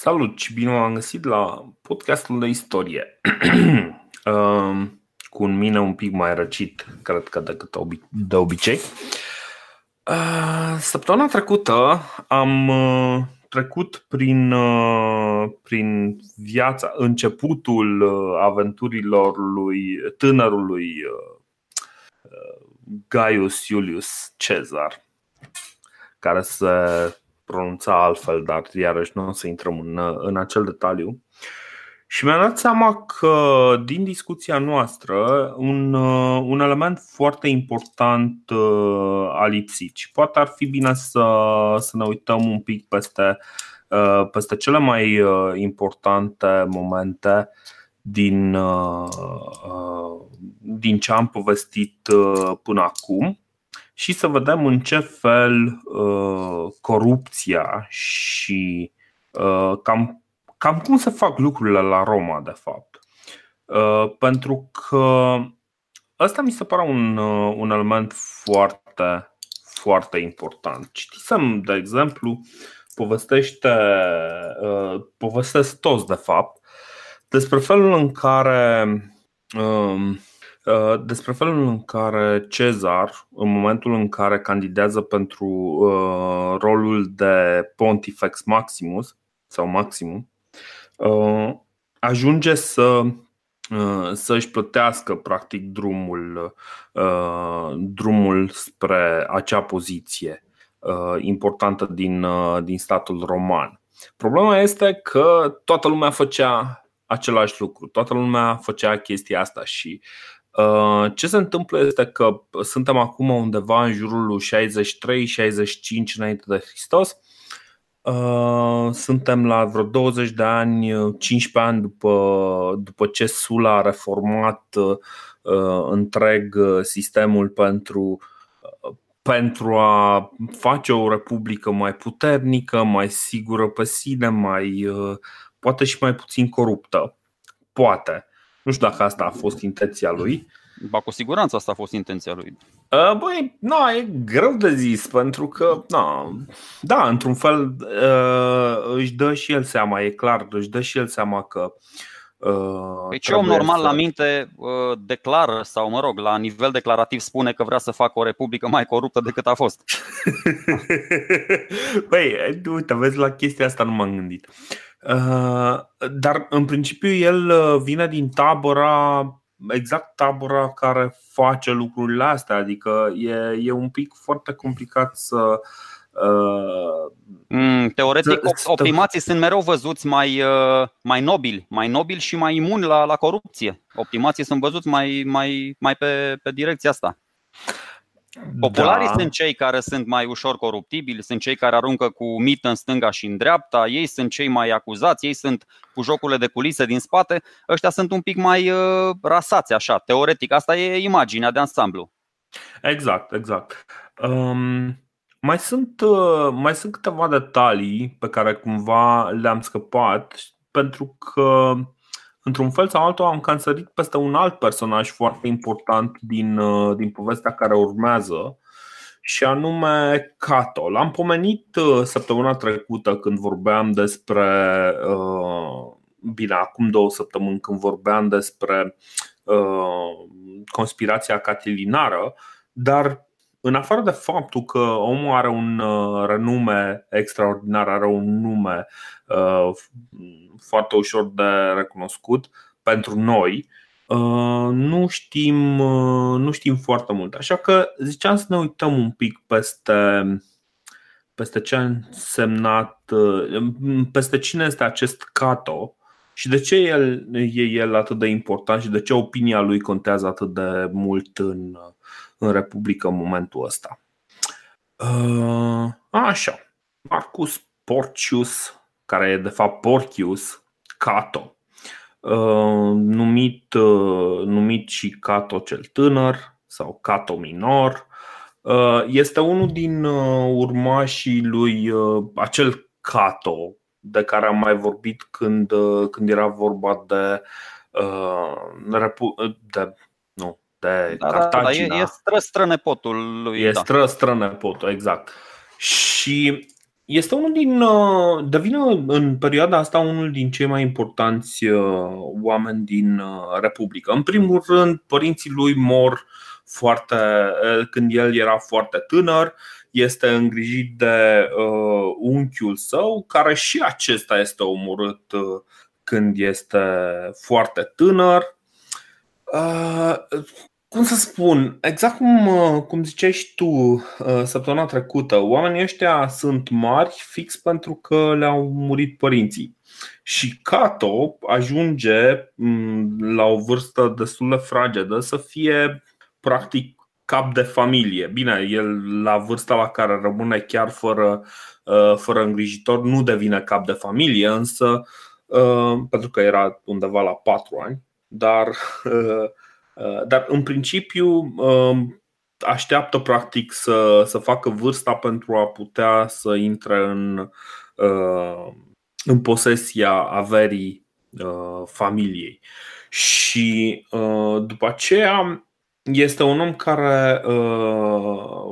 Salut și bine v-am găsit la podcastul de istorie. Um, Cu un mine un pic mai răcit, cred că decât de obicei. Uh, Săptămâna trecută am uh, trecut prin, uh, prin viața, începutul aventurilor lui tânărului Gaius Iulius Cezar care se pronunța altfel, dar iarăși nu o să intrăm în, în acel detaliu. Și mi-am dat seama că din discuția noastră un, un element foarte important uh, a lipsit și poate ar fi bine să, să ne uităm un pic peste, uh, peste cele mai uh, importante momente din, din ce am povestit până acum și să vedem în ce fel uh, corupția și uh, cam, cam cum se fac lucrurile la Roma, de fapt. Uh, pentru că ăsta mi se pare un, uh, un element foarte, foarte important. Citisem, de exemplu, povestește, uh, povestesc toți, de fapt, despre felul în care uh, Uh, despre felul în care Cezar, în momentul în care candidează pentru uh, rolul de Pontifex Maximus sau Maximum, uh, ajunge să să își plătească practic drumul, drumul spre acea poziție importantă din, din statul roman. Problema este că toată lumea făcea același lucru, toată lumea făcea chestia asta și Uh, ce se întâmplă este că suntem acum undeva în jurul lui 63-65 înainte de Hristos. Uh, suntem la vreo 20 de ani, 15 ani după, după ce Sula a reformat uh, întreg sistemul pentru, pentru a face o republică mai puternică, mai sigură pe sine, mai, poate și mai puțin coruptă. Poate. Nu știu dacă asta a fost intenția lui. Ba, cu siguranță asta a fost intenția lui. Băi, nu, e greu de zis, pentru că, na, da, într-un fel își dă și el seama, e clar, își dă și el seama că Păi ce om normal să... la minte declară sau, mă rog, la nivel declarativ spune că vrea să facă o republică mai coruptă decât a fost. Păi, uite, vezi, la chestia asta nu m-am gândit. Uh, dar în principiu el uh, vine din tabăra exact tabăra care face lucrurile astea, adică e, e un pic foarte complicat să Uh, mm, teoretic, să, optimații sunt mereu văzuți mai, uh, mai nobili, mai nobili și mai imuni la, la corupție. Optimații sunt văzuți mai, mai, mai pe, pe direcția asta. Popularii da. sunt cei care sunt mai ușor coruptibili, sunt cei care aruncă cu mită în stânga și în dreapta, ei sunt cei mai acuzați, ei sunt cu jocurile de culise din spate, ăștia sunt un pic mai uh, rasați așa, teoretic. Asta e imaginea de ansamblu. Exact, exact. Um, mai, sunt, uh, mai sunt câteva detalii pe care cumva le-am scăpat pentru că într-un fel sau altul am cancerit peste un alt personaj foarte important din, uh, din povestea care urmează și anume Cato. L-am pomenit uh, săptămâna trecută când vorbeam despre uh, bine, acum două săptămâni când vorbeam despre conspirația catilinară, dar în afară de faptul că omul are un renume extraordinar, are un nume foarte ușor de recunoscut pentru noi, uh, nu știm, uh, nu știm foarte mult. Așa că ziceam să ne uităm un pic peste, peste ce a însemnat, uh, peste cine este acest Cato și de ce el, e el atât de important și de ce opinia lui contează atât de mult în, în Republică în momentul ăsta. Așa, Marcus Porcius care e de fapt Porcius Cato, uh, numit, uh, numit și Cato cel tânăr sau Cato minor. Uh, este unul din urmașii lui acel Cato de care am mai vorbit când, când era vorba de, de nu, de da, Cartagina. Da, da, e, e stră strănepotul lui. E da. stră strănepotul, exact. Și este unul din. Uh, devine în perioada asta unul din cei mai importanți uh, oameni din uh, Republică. În primul rând, părinții lui mor foarte, când el era foarte tânăr, este îngrijit de uh, unchiul său, care și acesta este omorât uh, când este foarte tânăr. Uh, cum să spun, exact cum, uh, cum ziceai și tu uh, săptămâna trecută, oamenii ăștia sunt mari fix pentru că le-au murit părinții. Și Cato ajunge mm, la o vârstă destul de fragedă să fie practic cap de familie. Bine, el la vârsta la care rămâne chiar fără, uh, fără îngrijitor nu devine cap de familie, însă pentru că era undeva la 4 ani, dar Uh, dar în principiu um, așteaptă practic să, să facă vârsta pentru a putea să intre în, uh, în posesia averii uh, familiei. Și după aceea este un om care,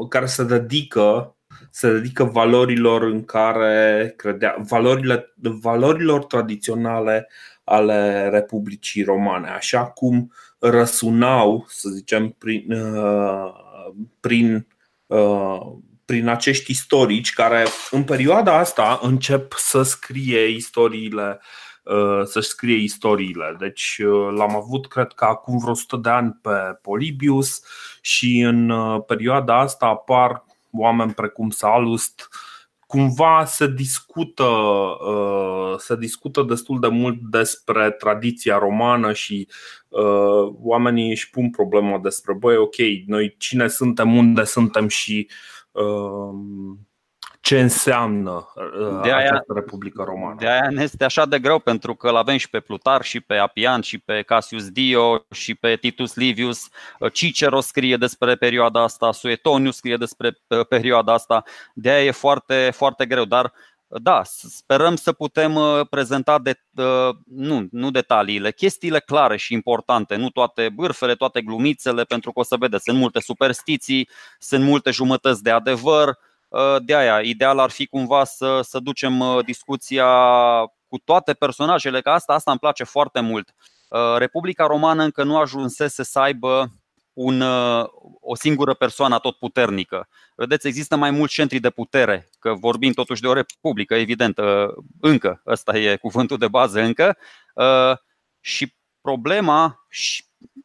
care se dedică se dedică valorilor în care credea, valorile, valorilor tradiționale ale Republicii Romane, așa cum răsunau, să zicem, prin, uh, prin, uh, prin acești istorici care în perioada asta încep să scrie istoriile uh, să scrie istoriile. Deci l-am avut, cred că acum vreo 100 de ani pe Polibius și în perioada asta apar oameni precum Salust, cumva se discută, uh, se discută destul de mult despre tradiția romană și uh, oamenii își pun problema despre, băi, ok, noi cine suntem, unde suntem și uh, ce înseamnă uh, de aia, această Republică Romană. De aia ne este așa de greu, pentru că îl avem și pe Plutar, și pe Apian, și pe Cassius Dio, și pe Titus Livius. Uh, Cicero scrie despre perioada asta, Suetoniu scrie despre uh, perioada asta. De aia e foarte, foarte greu, dar da, sperăm să putem prezenta de, nu, nu detaliile, chestiile clare și importante, nu toate bârfele, toate glumițele, pentru că o să vedeți, sunt multe superstiții, sunt multe jumătăți de adevăr, Uh, de aia, ideal ar fi cumva să, să ducem uh, discuția cu toate personajele, că asta, asta îmi place foarte mult. Uh, Republica Romană încă nu ajunsese să aibă un, o singură persoană tot puternică. Vedeți, există mai mulți centri de putere, că vorbim totuși de o republică, evident, încă, ăsta e cuvântul de bază încă. Și problema,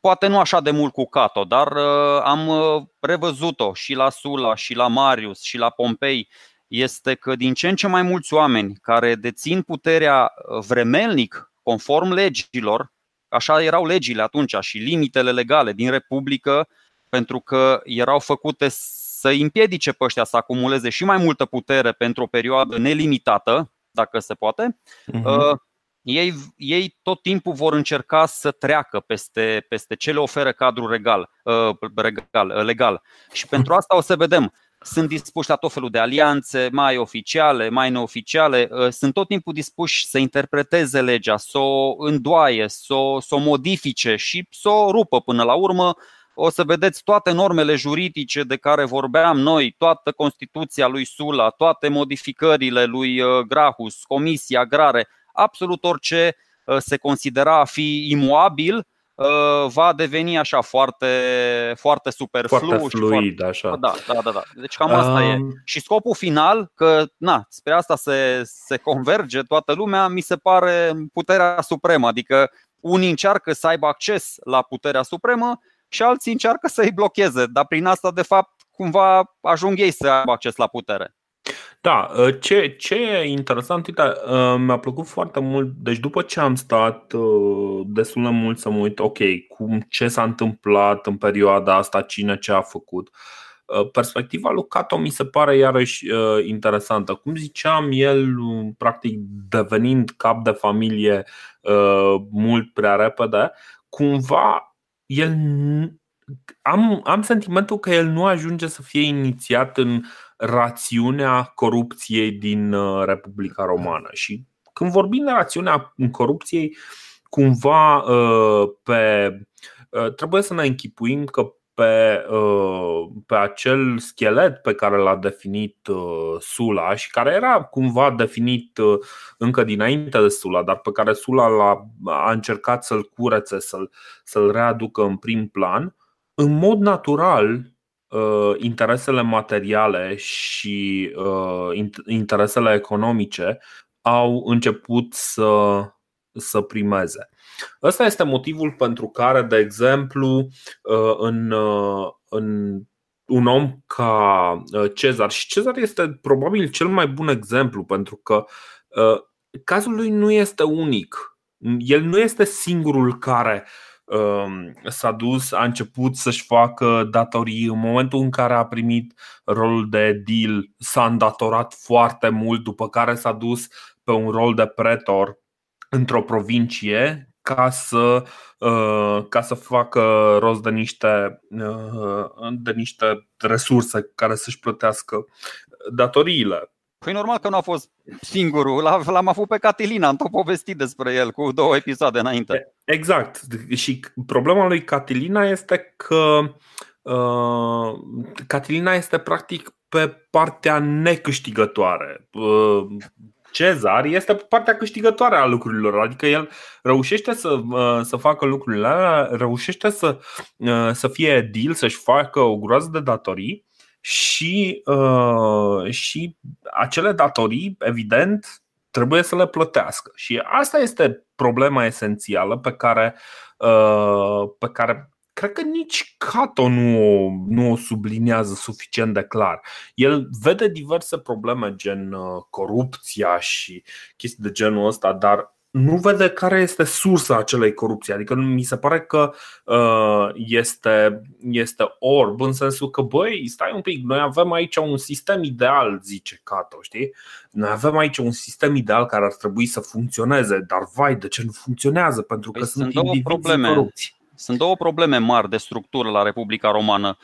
poate nu așa de mult cu Cato, dar uh, am uh, revăzut-o și la Sula, și la Marius, și la Pompei, este că din ce în ce mai mulți oameni care dețin puterea uh, vremelnic, conform legilor, așa erau legile atunci și limitele legale din Republică, pentru că erau făcute să împiedice pe ăștia să acumuleze și mai multă putere pentru o perioadă nelimitată, dacă se poate. Uh-huh ei, ei tot timpul vor încerca să treacă peste, peste ce le oferă cadrul regal, uh, regal, uh, legal. Și pentru asta o să vedem. Sunt dispuși la tot felul de alianțe, mai oficiale, mai neoficiale. Uh, sunt tot timpul dispuși să interpreteze legea, să o îndoaie, să o, să o modifice și să o rupă până la urmă. O să vedeți toate normele juridice de care vorbeam noi, toată Constituția lui Sula, toate modificările lui Grahus, Comisia Agrare, absolut orice uh, se considera a fi imuabil uh, va deveni așa foarte, foarte superflu foarte fluid, foarte... așa. Da, da, da, da. Deci cam asta um... e. Și scopul final, că na, spre asta se, se converge toată lumea, mi se pare puterea supremă. Adică unii încearcă să aibă acces la puterea supremă și alții încearcă să îi blocheze, dar prin asta, de fapt, cumva ajung ei să aibă acces la putere. Da, ă, ce, ce e interesant, uite, ă, mi-a plăcut foarte mult. Deci, după ce am stat ă, destul de mult să mă uit, ok, cum, ce s-a întâmplat în perioada asta, cine ce a făcut, perspectiva lui Cato mi se pare iarăși interesantă. Cum ziceam, el, practic, devenind cap de familie mult prea repede, cumva el am, am sentimentul că el nu ajunge să fie inițiat în rațiunea corupției din uh, Republica Romană. Și când vorbim de rațiunea corupției, cumva uh, pe, uh, trebuie să ne închipuim că pe, pe acel schelet pe care l-a definit Sula și care era cumva definit încă dinainte de Sula, dar pe care Sula l-a, a încercat să-l curețe, să-l, să-l readucă în prim plan, în mod natural interesele materiale și interesele economice au început să, să primeze. Ăsta este motivul pentru care, de exemplu, uh, în, uh, în un om ca uh, Cezar, și Cezar este probabil cel mai bun exemplu pentru că cazul lui nu este unic. El nu este singurul care um, s-a dus, a început să-și facă datorii în momentul în care a primit rolul de deal, s-a îndatorat foarte mult, după care s-a dus pe un rol de pretor într-o provincie ca să, uh, ca să facă rost de niște, uh, de niște resurse care să-și plătească datoriile. Păi normal că nu a fost singurul, l-am avut pe Catilina, am tot povestit despre el cu două episoade înainte. Exact. Și problema lui Catilina este că uh, Catilina este practic pe partea necâștigătoare. Uh, Cezar este partea câștigătoare a lucrurilor, adică el reușește să, uh, să facă lucrurile alea, reușește să, uh, să fie deal, să-și facă o groază de datorii și, uh, și acele datorii, evident, trebuie să le plătească. Și asta este problema esențială pe care, pe care cred că nici Cato nu o, nu o subliniază suficient de clar. El vede diverse probleme gen uh, corupția și chestii de genul ăsta, dar nu vede care este sursa acelei corupții. Adică mi se pare că uh, este, este orb în sensul că, băi, stai un pic, noi avem aici un sistem ideal, zice Cato, știi? Noi avem aici un sistem ideal care ar trebui să funcționeze, dar vai, de ce nu funcționează? Pentru că păi sunt, sunt indivizi probleme. corupți. Sunt două probleme mari de structură la Republica Romană.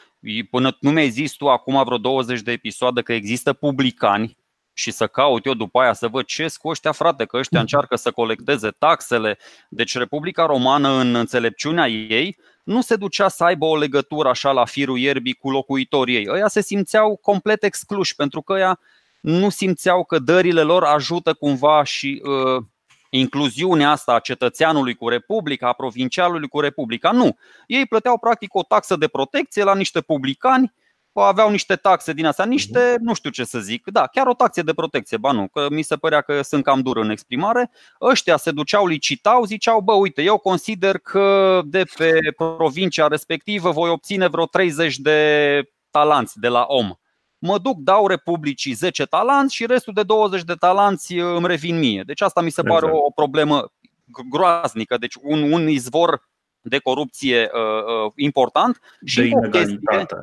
Până nu mi-ai zis tu acum vreo 20 de episoade că există publicani și să caut eu după aia să văd ce cu ăștia, frate, că ăștia încearcă să colecteze taxele. Deci Republica Romană, în înțelepciunea ei, nu se ducea să aibă o legătură așa la firul ierbii cu locuitorii ei. Ăia se simțeau complet excluși pentru că ăia nu simțeau că dările lor ajută cumva și uh, incluziunea asta a cetățeanului cu Republica, a provincialului cu Republica. Nu. Ei plăteau practic o taxă de protecție la niște publicani, aveau niște taxe din astea, niște, mhm. nu știu ce să zic, da, chiar o taxe de protecție, ba nu, că mi se părea că sunt cam dur în exprimare. Ăștia se duceau, licitau, ziceau, bă, uite, eu consider că de pe provincia respectivă voi obține vreo 30 de talanți de la om mă duc, dau Republicii 10 talanți și restul de 20 de talanți uh, îmi revin mie. Deci asta mi se pare exact. o, problemă groaznică, deci un, un izvor de corupție uh, uh, important și de inegalitate.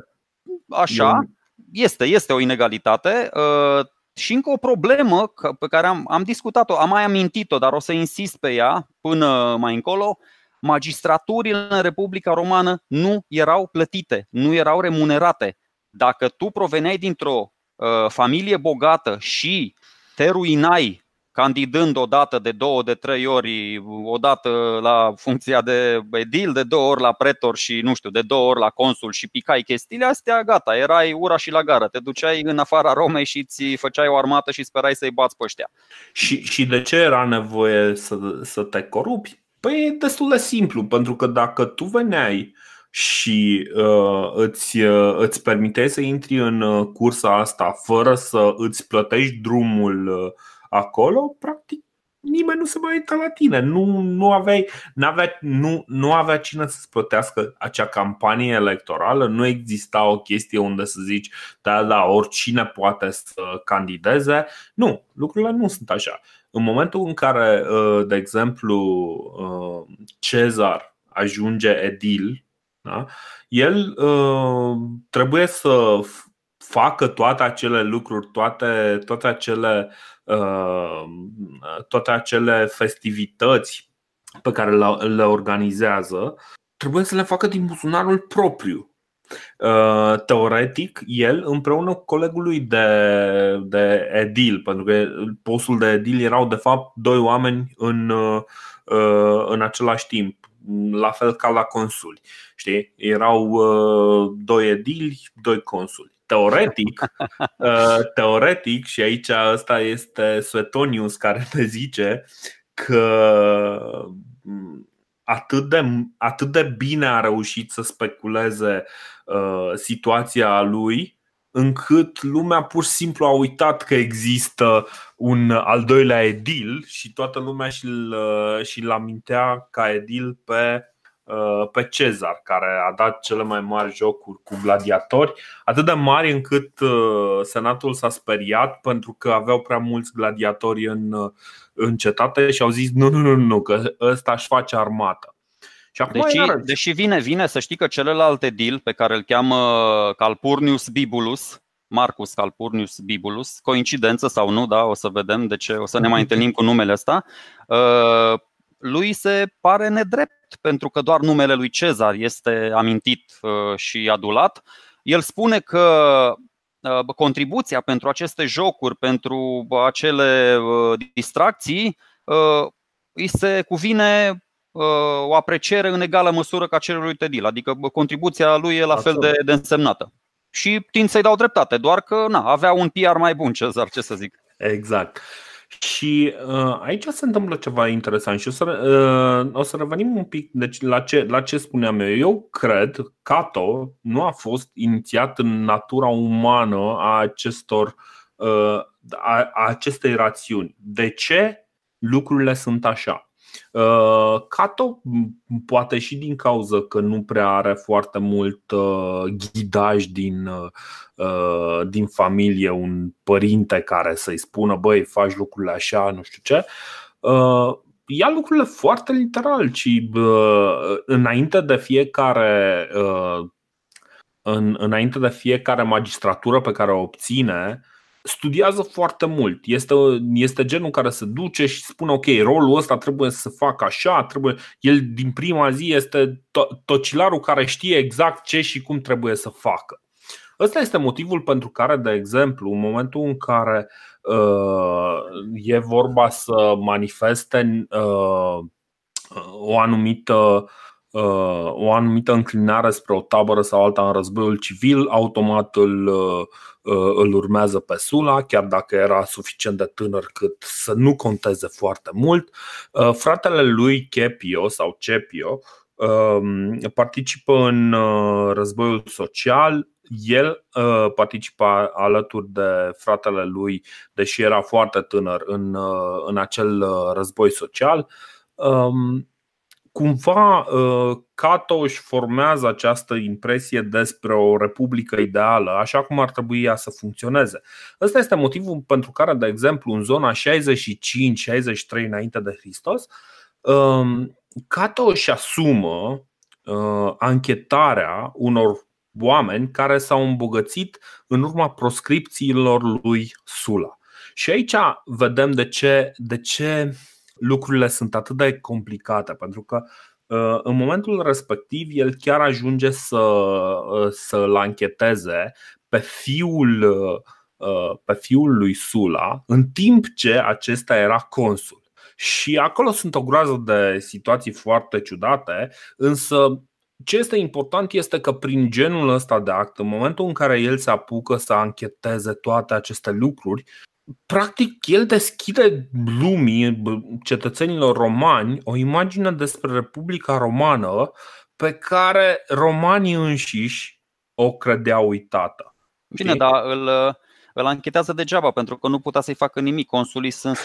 Așa, este, este o inegalitate. Uh, și încă o problemă pe care am, am discutat-o, am mai amintit-o, dar o să insist pe ea până mai încolo. Magistraturile în Republica Romană nu erau plătite, nu erau remunerate dacă tu proveneai dintr-o uh, familie bogată și te ruinai candidând o dată de două, de trei ori, o dată la funcția de edil, de două ori la pretor și nu știu, de două ori la consul și picai chestiile astea, gata, erai ura și la gară, te duceai în afara Romei și ți făceai o armată și sperai să-i bați pe ăștia. Și, și de ce era nevoie să, să te corupi? Păi e destul de simplu, pentru că dacă tu veneai și uh, îți, uh, îți permiteai să intri în uh, cursa asta fără să îți plătești drumul uh, acolo, practic nimeni nu se mai uita la tine. Nu, nu, aveai, avea nu, nu avea cine să-ți plătească acea campanie electorală, nu exista o chestie unde să zici, da, da, oricine poate să candideze. Nu, lucrurile nu sunt așa. În momentul în care, uh, de exemplu, uh, Cezar ajunge edil da? El uh, trebuie să facă toate acele lucruri, toate, toate, acele, uh, toate acele festivități pe care le organizează, trebuie să le facă din buzunarul propriu. Uh, teoretic, el împreună cu colegul lui de, de edil, pentru că postul de edil erau de fapt doi oameni în, uh, în același timp la fel ca la consuli. Știi? Erau uh, doi edili, doi consuli. Teoretic, uh, teoretic, și aici ăsta este Suetonius care ne zice că mm, atât de, atât de bine a reușit să speculeze uh, situația lui, încât lumea pur și simplu a uitat că există un al doilea edil și toată lumea și-l, uh, și-l amintea ca edil pe Uh, pe Cezar, care a dat cele mai mari jocuri cu gladiatori, atât de mari încât uh, senatul s-a speriat pentru că aveau prea mulți gladiatori în, uh, în cetate și au zis nu, nu, nu, nu, că ăsta își face armată. Și acum deși, deși vine, vine să știi că celălalt edil pe care îl cheamă Calpurnius Bibulus, Marcus Calpurnius Bibulus, coincidență sau nu, da, o să vedem de ce, o să ne mai întâlnim cu numele ăsta, lui se pare nedrept pentru că doar numele lui Cezar este amintit uh, și adulat. El spune că uh, contribuția pentru aceste jocuri, pentru acele uh, distracții, îi se cuvine o apreciere în egală măsură ca celui Tedil, adică contribuția lui e la fel de, de însemnată. Și tind să-i dau dreptate, doar că na, avea un PR mai bun Cezar, ce să zic. Exact. Și uh, aici se întâmplă ceva interesant și o să, uh, o să revenim un pic deci, la, ce, la ce spuneam eu. Eu cred că Cato nu a fost inițiat în natura umană a acestor uh, a, a acestei rațiuni. De ce lucrurile sunt așa? Uh, Cato, poate și din cauza că nu prea are foarte mult uh, ghidaj din, uh, din familie, un părinte care să-i spună, băi, faci lucrurile așa, nu știu ce, ia lucrurile foarte literal, ci înainte de fiecare în, înainte de fiecare magistratură pe care o obține, studiază foarte mult. Este, este genul care se duce și spune ok, rolul ăsta trebuie să facă așa, trebuie... el din prima zi este tocilarul care știe exact ce și cum trebuie să facă. Ăsta este motivul pentru care, de exemplu, în momentul în care uh, e vorba să manifeste uh, o anumită uh, o anumită înclinare spre o tabără sau alta în războiul civil, automat îl, uh, Uh, îl urmează pe Sula, chiar dacă era suficient de tânăr cât să nu conteze foarte mult. Uh, fratele lui Chepio sau Cepio um, participă în uh, războiul social. El participa alături de fratele lui, deși era foarte tânăr, în, în acel război social. Um, cumva uh, Cato își formează această impresie despre o republică ideală, așa cum ar trebui ea să funcționeze. Ăsta este motivul pentru care, de exemplu, în zona 65-63 înainte de Hristos, um, Cato își asumă uh, anchetarea unor oameni care s-au îmbogățit în urma proscripțiilor lui Sula. Și aici vedem de ce, de ce lucrurile sunt atât de complicate, pentru că uh, în momentul respectiv el chiar ajunge să, uh, să-l ancheteze pe fiul, uh, pe fiul lui Sula, în timp ce acesta era consul. Și acolo sunt o groază de situații foarte ciudate, însă ce este important este că prin genul ăsta de act, în momentul în care el se apucă să ancheteze toate aceste lucruri, practic el deschide lumii, cetățenilor romani, o imagine despre Republica Romană pe care romanii înșiși o credeau uitată. Bine, dar îl, îl anchetează degeaba pentru că nu putea să-i facă nimic. Consulii sunt,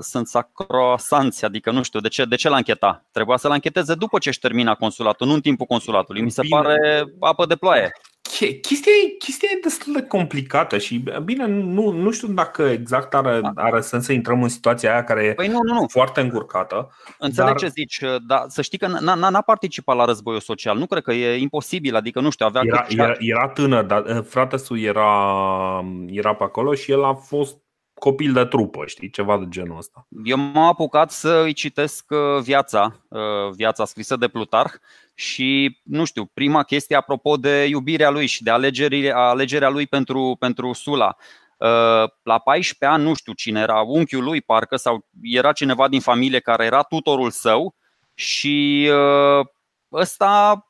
sunt sacrosanți, adică nu știu de ce, de ce l-ancheta. Trebuia să-l ancheteze după ce își termina consulatul, nu în timpul consulatului. Mi se Bine. pare apă de ploaie chestia e, chestia e destul de complicată și bine, nu, nu știu dacă exact are, da. are sens să intrăm în situația aia care păi nu, nu, nu. e foarte încurcată. Înțeleg dar... ce zici, dar să știi că n-a participat la războiul social, nu cred că e imposibil, adică nu știu, avea era, cât era, era tânăr, dar eh, fratesul era, era pe acolo și el a fost copil de trupă, știi, ceva de genul ăsta. Eu m-am apucat să îi citesc uh, viața, uh, viața scrisă de Plutarh și, nu știu, prima chestie apropo de iubirea lui și de alegerea lui pentru, pentru Sula. Uh, la 14 ani, nu știu cine era, unchiul lui parcă sau era cineva din familie care era tutorul său Și ăsta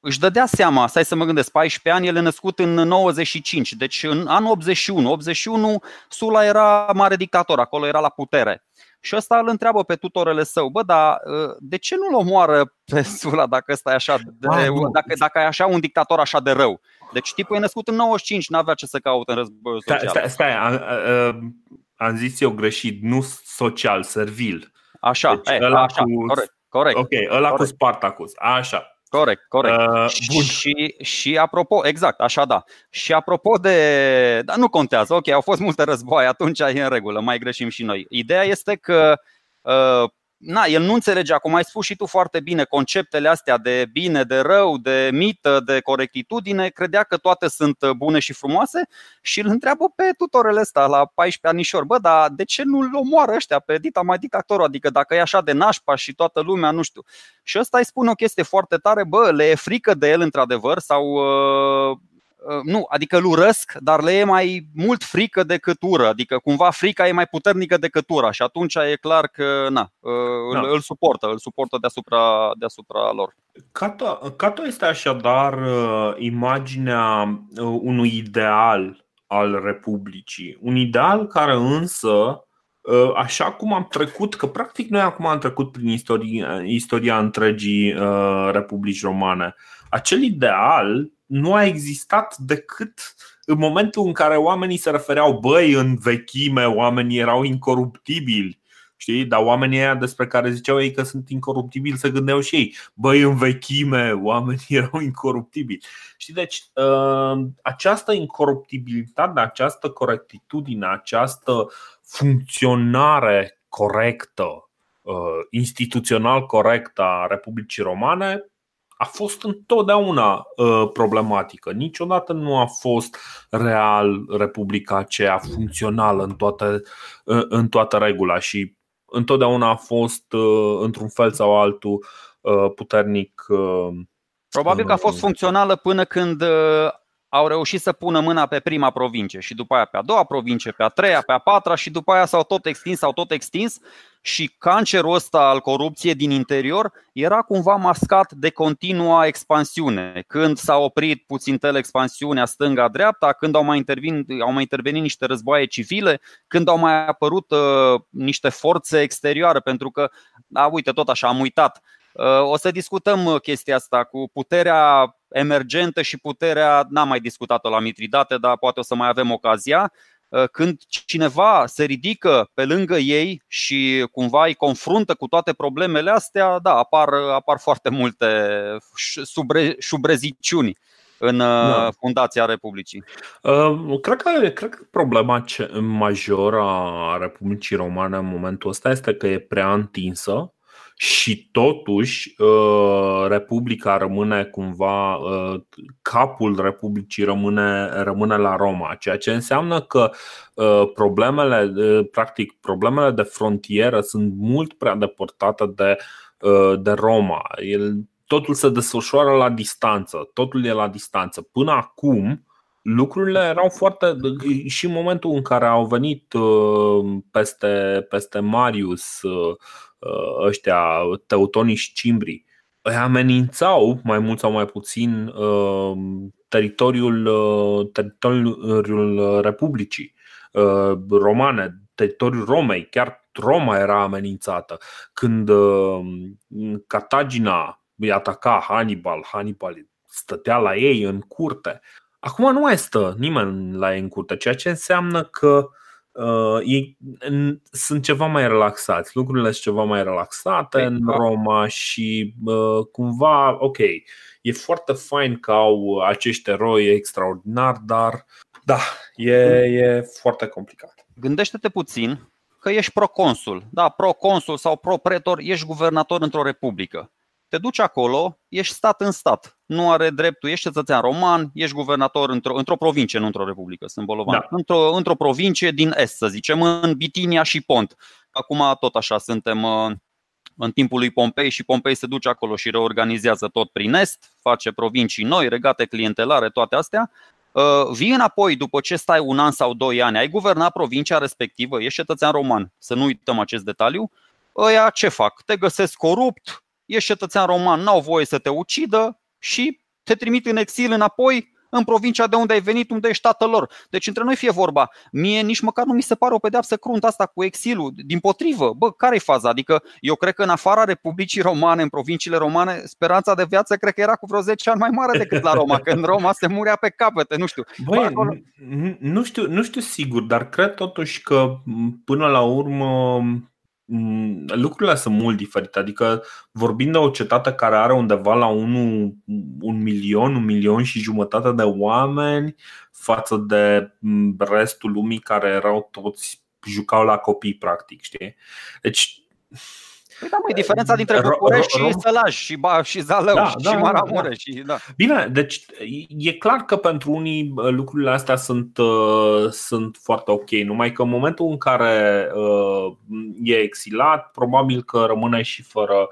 își dădea seama, stai să mă gândesc, 14 ani, el e născut în 95, deci în anul 81. 81 Sula era mare dictator, acolo era la putere. Și ăsta îl întreabă pe tutorele său, bă, dar ă, de ce nu-l omoară pe Sula dacă ăsta e așa de, ah, dacă, dacă e așa un dictator așa de rău? Deci tipul e născut în 95, n-avea ce să caute în războiul social. Stai, stai, stai am, am zis eu greșit, nu social, servil. Așa, deci, e, așa, cu... corect, corect. Ok, ăla corect. cu Spartacus, așa. Corect, corect. Uh, bun. Și, și apropo, exact, așa da. Și apropo de. Dar nu contează, ok, au fost multe războaie, atunci e în regulă, mai greșim și noi. Ideea este că uh, na, el nu înțelege, acum ai spus și tu foarte bine, conceptele astea de bine, de rău, de mită, de corectitudine, credea că toate sunt bune și frumoase și îl întreabă pe tutorele ăsta la 14 anișori, bă, dar de ce nu-l omoară ăștia pe dita mai dictatorul, adică dacă e așa de nașpa și toată lumea, nu știu. Și ăsta îi spune o chestie foarte tare, bă, le e frică de el într-adevăr sau uh, Uh, nu, adică îl urăsc, dar le e mai mult frică decât ură, adică cumva frica e mai puternică decât ura și atunci e clar că na, uh, da. îl, îl suportă, îl suportă deasupra, deasupra lor. Cato, Cato este așadar uh, imaginea unui ideal al Republicii, un ideal care însă Așa cum am trecut, că practic noi acum am trecut prin istoria, istoria întregii Republici Romane, acel ideal nu a existat decât în momentul în care oamenii se refereau, băi, în vechime oamenii erau incoruptibili. Știi? Dar oamenii aia despre care ziceau ei că sunt incoruptibili se gândeau și ei Băi, în vechime oamenii erau incoruptibili Știi? Deci uh, această incoruptibilitate, această corectitudine, această funcționare corectă, uh, instituțional corectă a Republicii Romane a fost întotdeauna uh, problematică. Niciodată nu a fost real Republica aceea funcțională în toată, uh, în toată regula și întotdeauna a fost, uh, într-un fel sau altul, uh, puternic. Uh, Probabil că a fost funcțională până când uh, au reușit să pună mâna pe prima provincie și după aia pe a doua provincie, pe a treia, pe a patra și după aia s-au tot extins, s-au tot extins și cancerul ăsta al corupției din interior era cumva mascat de continua expansiune. Când s-a oprit puțin tel expansiunea stânga-dreapta, când au mai, intervenit, au mai intervenit niște războaie civile, când au mai apărut uh, niște forțe exterioare, pentru că, da, uite, tot așa, am uitat, uh, o să discutăm uh, chestia asta cu puterea emergentă și puterea, n-am mai discutat-o la Mitridate, dar poate o să mai avem ocazia. Uh, când cineva se ridică pe lângă ei și cumva îi confruntă cu toate problemele astea, da, apar, apar foarte multe șubre, șubreziciuni în uh, da. fundația Republicii. Uh, cred că, cred că problema majoră a Republicii Romane în momentul ăsta este că e prea întinsă și totuși uh, Republica rămâne cumva, uh, capul Republicii rămâne, rămâne la Roma, ceea ce înseamnă că uh, problemele, practic, problemele de frontieră sunt mult prea deportate de, de Roma. El, totul se desfășoară la distanță, totul e la distanță. Până acum, lucrurile erau foarte. și în momentul în care au venit peste, peste Marius Uh, ăștia teutonii și cimbrii îi amenințau mai mult sau mai puțin uh, teritoriul, uh, teritoriul Republicii Romane, teritoriul Romei, chiar Roma era amenințată. Când Cartagina îi ataca Hannibal, Hannibal stătea la ei în curte. Acum nu mai stă nimeni la ei în curte, ceea ce înseamnă că uh, ei sunt ceva mai relaxați, lucrurile sunt ceva mai relaxate păi, în da. Roma și uh, cumva, ok, e foarte fain că au acești eroi extraordinari, dar da, e, e foarte complicat. Gândește-te puțin că ești proconsul, da, proconsul sau propretor, ești guvernator într-o republică. Te duci acolo, ești stat în stat. Nu are dreptul, ești cetățean roman, ești guvernator într-o, într-o provincie, nu într-o republică, sunt bolovan. Da. Într-o, într-o provincie din est, să zicem, în Bitinia și Pont. Acum tot așa suntem uh, în timpul lui Pompei și Pompei se duce acolo și reorganizează tot prin est, face provincii noi, regate clientelare, toate astea. Uh, vii înapoi după ce stai un an sau doi ani, ai guvernat provincia respectivă, ești cetățean roman, să nu uităm acest detaliu, ăia ce fac? Te găsesc corupt, ești cetățean roman, n-au voie să te ucidă și te trimit în exil înapoi în provincia de unde ai venit, unde ești tatăl lor. Deci între noi fie vorba, mie nici măcar nu mi se pare o pedeapsă cruntă asta cu exilul. Din potrivă, bă, care e faza? Adică eu cred că în afara Republicii Romane, în provinciile romane, speranța de viață cred că era cu vreo 10 ani mai mare decât la Roma, că în Roma se murea pe capete, nu știu. Băi, acolo... nu, știu, nu știu sigur, dar cred totuși că până la urmă Mm, lucrurile sunt mult diferite. Adică vorbim de o cetate care are undeva la un, un milion, un milion și jumătate de oameni față de mm, restul lumii care erau toți jucau la copii practic, știi? Deci Păi da, măi, diferența dintre București și Sălaj și, ba, și Zalău da, și da, Maramureș. Da, da. Și, da. Bine, deci e clar că pentru unii lucrurile astea sunt, uh, sunt foarte ok, numai că în momentul în care uh, e exilat, probabil că rămâne și fără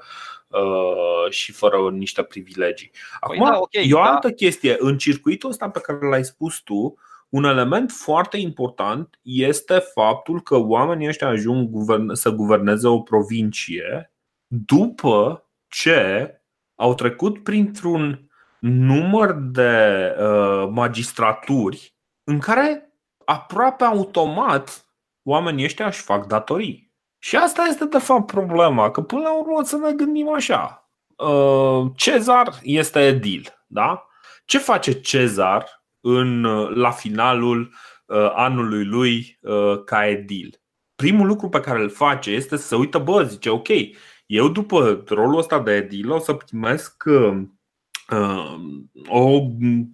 Uh, și fără niște privilegii. Păi Acum, păi da, okay, e o altă da. chestie. În circuitul ăsta pe care l-ai spus tu, un element foarte important este faptul că oamenii ăștia ajung să guverneze o provincie după ce au trecut printr-un număr de uh, magistraturi în care aproape automat oamenii ăștia își fac datorii. Și asta este de fapt problema, că până la urmă să ne gândim așa. Uh, Cezar este edil, da? Ce face Cezar în, la finalul uh, anului lui uh, ca edil. Primul lucru pe care îl face este să se uită, bă, zice, ok, eu după rolul ăsta de edil o să primesc uh, o,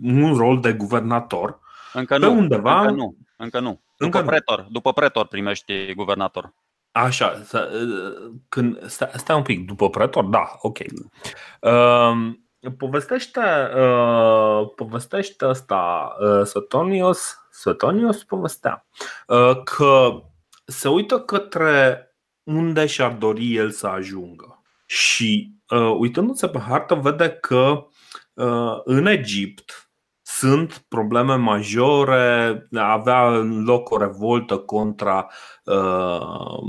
un rol de guvernator. Încă nu, undeva, încă nu, încă nu. După, încă pretor, nu. după pretor primești guvernator. Așa, când, stai, stai un pic, după pretor, da, ok. Uh, povestește, uh, povestește asta uh, Sotonios, Sotonios povestea uh, că se uită către unde și-ar dori el să ajungă. Și uh, uitându-se pe hartă, vede că uh, în Egipt sunt probleme majore, avea loc o revoltă contra, uh,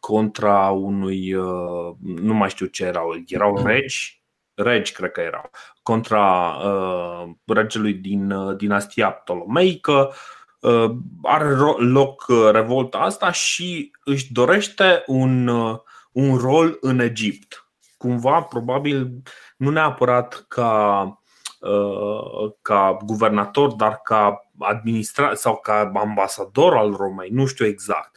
contra unui, uh, nu mai știu ce erau, erau regi regi, cred că erau, contra uh, regelui din uh, dinastia Ptolomeică. Uh, are loc uh, revolta asta și își dorește un, uh, un rol în Egipt. Cumva, probabil, nu neapărat ca, uh, ca guvernator, dar ca administrat sau ca ambasador al Romei, nu știu exact.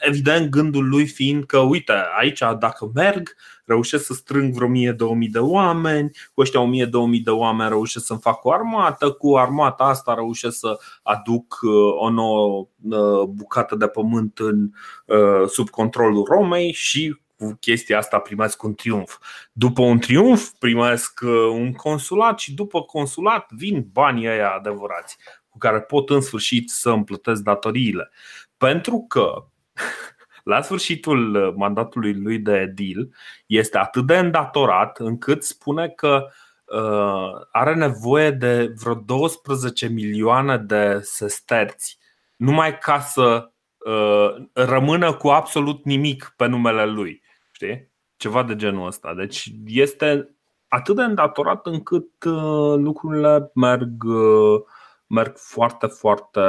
Evident, gândul lui fiind că, uite, aici dacă merg, reușesc să strâng vreo 1000-2000 de oameni, cu ăștia 1000-2000 de oameni reușesc să-mi fac o armată, cu armata asta reușesc să aduc uh, o nouă uh, bucată de pământ în, uh, sub controlul Romei și cu chestia asta primesc un triumf. După un triumf primesc un consulat și după consulat vin banii ăia adevărați cu care pot în sfârșit să îmi plătesc datoriile. Pentru că la sfârșitul uh, mandatului lui de edil este atât de îndatorat încât spune că uh, are nevoie de vreo 12 milioane de sesterți numai ca să uh, rămână cu absolut nimic pe numele lui. Știi? Ceva de genul ăsta. Deci este atât de îndatorat încât lucrurile merg merg foarte, foarte.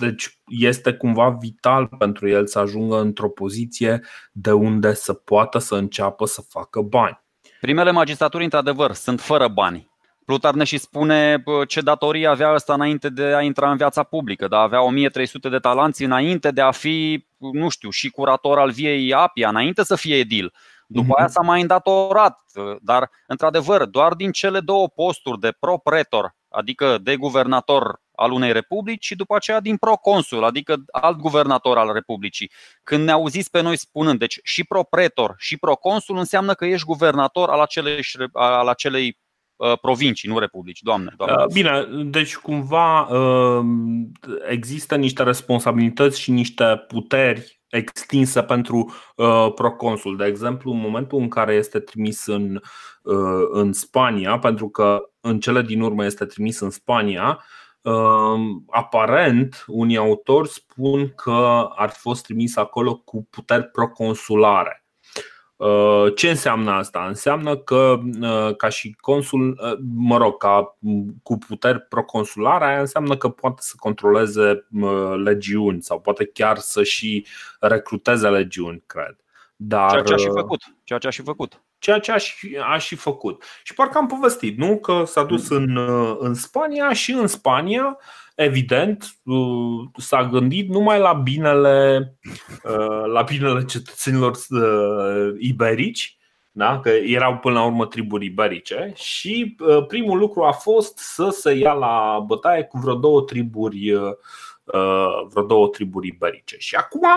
Deci este cumva vital pentru el să ajungă într-o poziție de unde să poată să înceapă să facă bani. Primele magistraturi, într-adevăr, sunt fără bani. Plutar ne și spune ce datorii avea ăsta înainte de a intra în viața publică, dar avea 1300 de talanți înainte de a fi, nu știu, și curator al viei Apia, înainte să fie edil. După mhm. aia s-a mai îndatorat, dar într-adevăr, doar din cele două posturi de pro-pretor adică de guvernator al unei republici și după aceea din proconsul, adică alt guvernator al republicii. Când ne auziți pe noi spunând, deci și propretor și proconsul înseamnă că ești guvernator al acelei, al acelei uh, provincii, nu republici, doamne, doamne. Uh, bine, deci cumva uh, există niște responsabilități și niște puteri extinse pentru proconsul. De exemplu, în momentul în care este trimis în, în Spania, pentru că în cele din urmă este trimis în Spania. Ehm, aparent, unii autori spun că ar fi fost trimis acolo cu puteri proconsulare. Uh, ce înseamnă asta? Înseamnă că uh, ca și consul, uh, mă rog, ca cu puteri proconsulare, aia înseamnă că poate să controleze legiuni sau poate chiar să și recruteze legiuni, cred. Dar, ceea ce a și făcut. Ceea ce a și făcut. Ceea ce a și, a și făcut. Și parcă am povestit, nu? Că s-a dus mm. în, în Spania și în Spania evident, uh, s-a gândit numai la binele, uh, la binele cetățenilor uh, iberici, da? că erau până la urmă triburi iberice și primul lucru a fost să se ia la bătaie cu vreo două triburi, vreo două triburi iberice. Și acum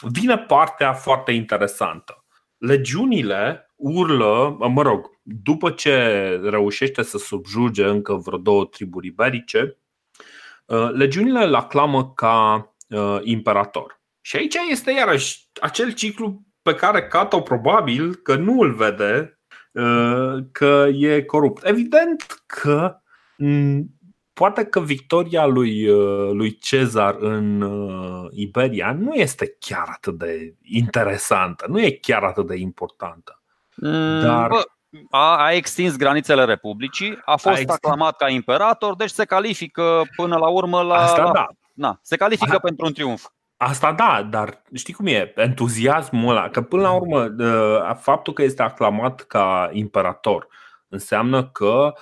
vine partea foarte interesantă. Legiunile urlă, mă rog, după ce reușește să subjuge încă vreo două triburi iberice, Uh, legiunile îl aclamă ca uh, imperator. Și aici este iarăși acel ciclu pe care Cato probabil că nu îl vede uh, că e corupt. Evident că poate că victoria lui, lui Cezar în Iberia nu este chiar atât de interesantă, nu e chiar atât de importantă. Mm, Dar... Bă, a, a extins granițele Republicii, a fost a aclamat ca imperator, deci se califică până la urmă la. Asta da. Na, se califică a, pentru un triumf. Asta da, dar știi cum e? Entuziasmul ăla, că până la urmă faptul că este aclamat ca imperator înseamnă că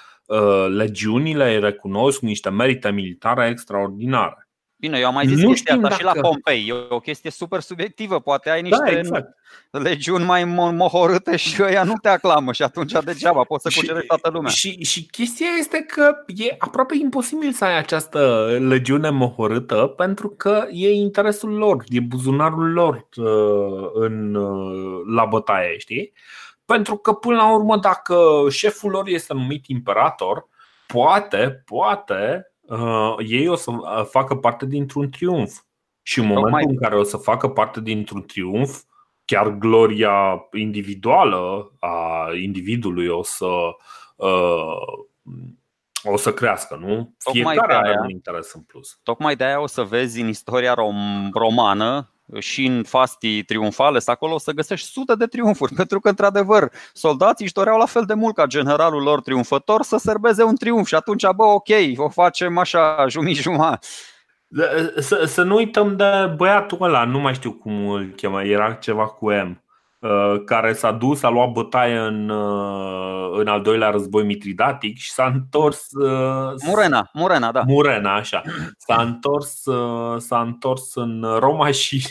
legiunile îi recunosc niște merite militare extraordinare. Bine, eu am mai zis nu chestia asta dacă... și la Pompei. E o chestie super subiectivă. Poate ai niște da, exact. legiuni mai mohorâte și ăia nu te aclamă și atunci degeaba poți să cucerești toată lumea. Și, și chestia este că e aproape imposibil să ai această legiune mohorâtă pentru că e interesul lor, e buzunarul lor uh, în, uh, la bătaie, știi? Pentru că până la urmă dacă șeful lor este numit imperator, poate, poate uh, ei o să uh, facă parte dintr-un triumf. Și în momentul Tocmai. în care o să facă parte dintr-un triumf, chiar gloria individuală a individului o să uh, o să crească, nu? Fiecare are un interes în plus. Tocmai de aia o să vezi în istoria rom- romană și în fastii triumfale, acolo o să găsești sute de triumfuri, pentru că, într-adevăr, soldații își doreau la fel de mult ca generalul lor triumfător să serbeze un triumf și atunci, bă, ok, o facem așa, jumii-juma. Să, să nu uităm de băiatul ăla, nu mai știu cum îl chema, era ceva cu M. Uh, care s-a dus, a luat bătaie în, uh, în al doilea război mitridatic și s-a întors. Uh, Murena, Murena, da. Murena, așa. S-a întors, s-a întors în Roma și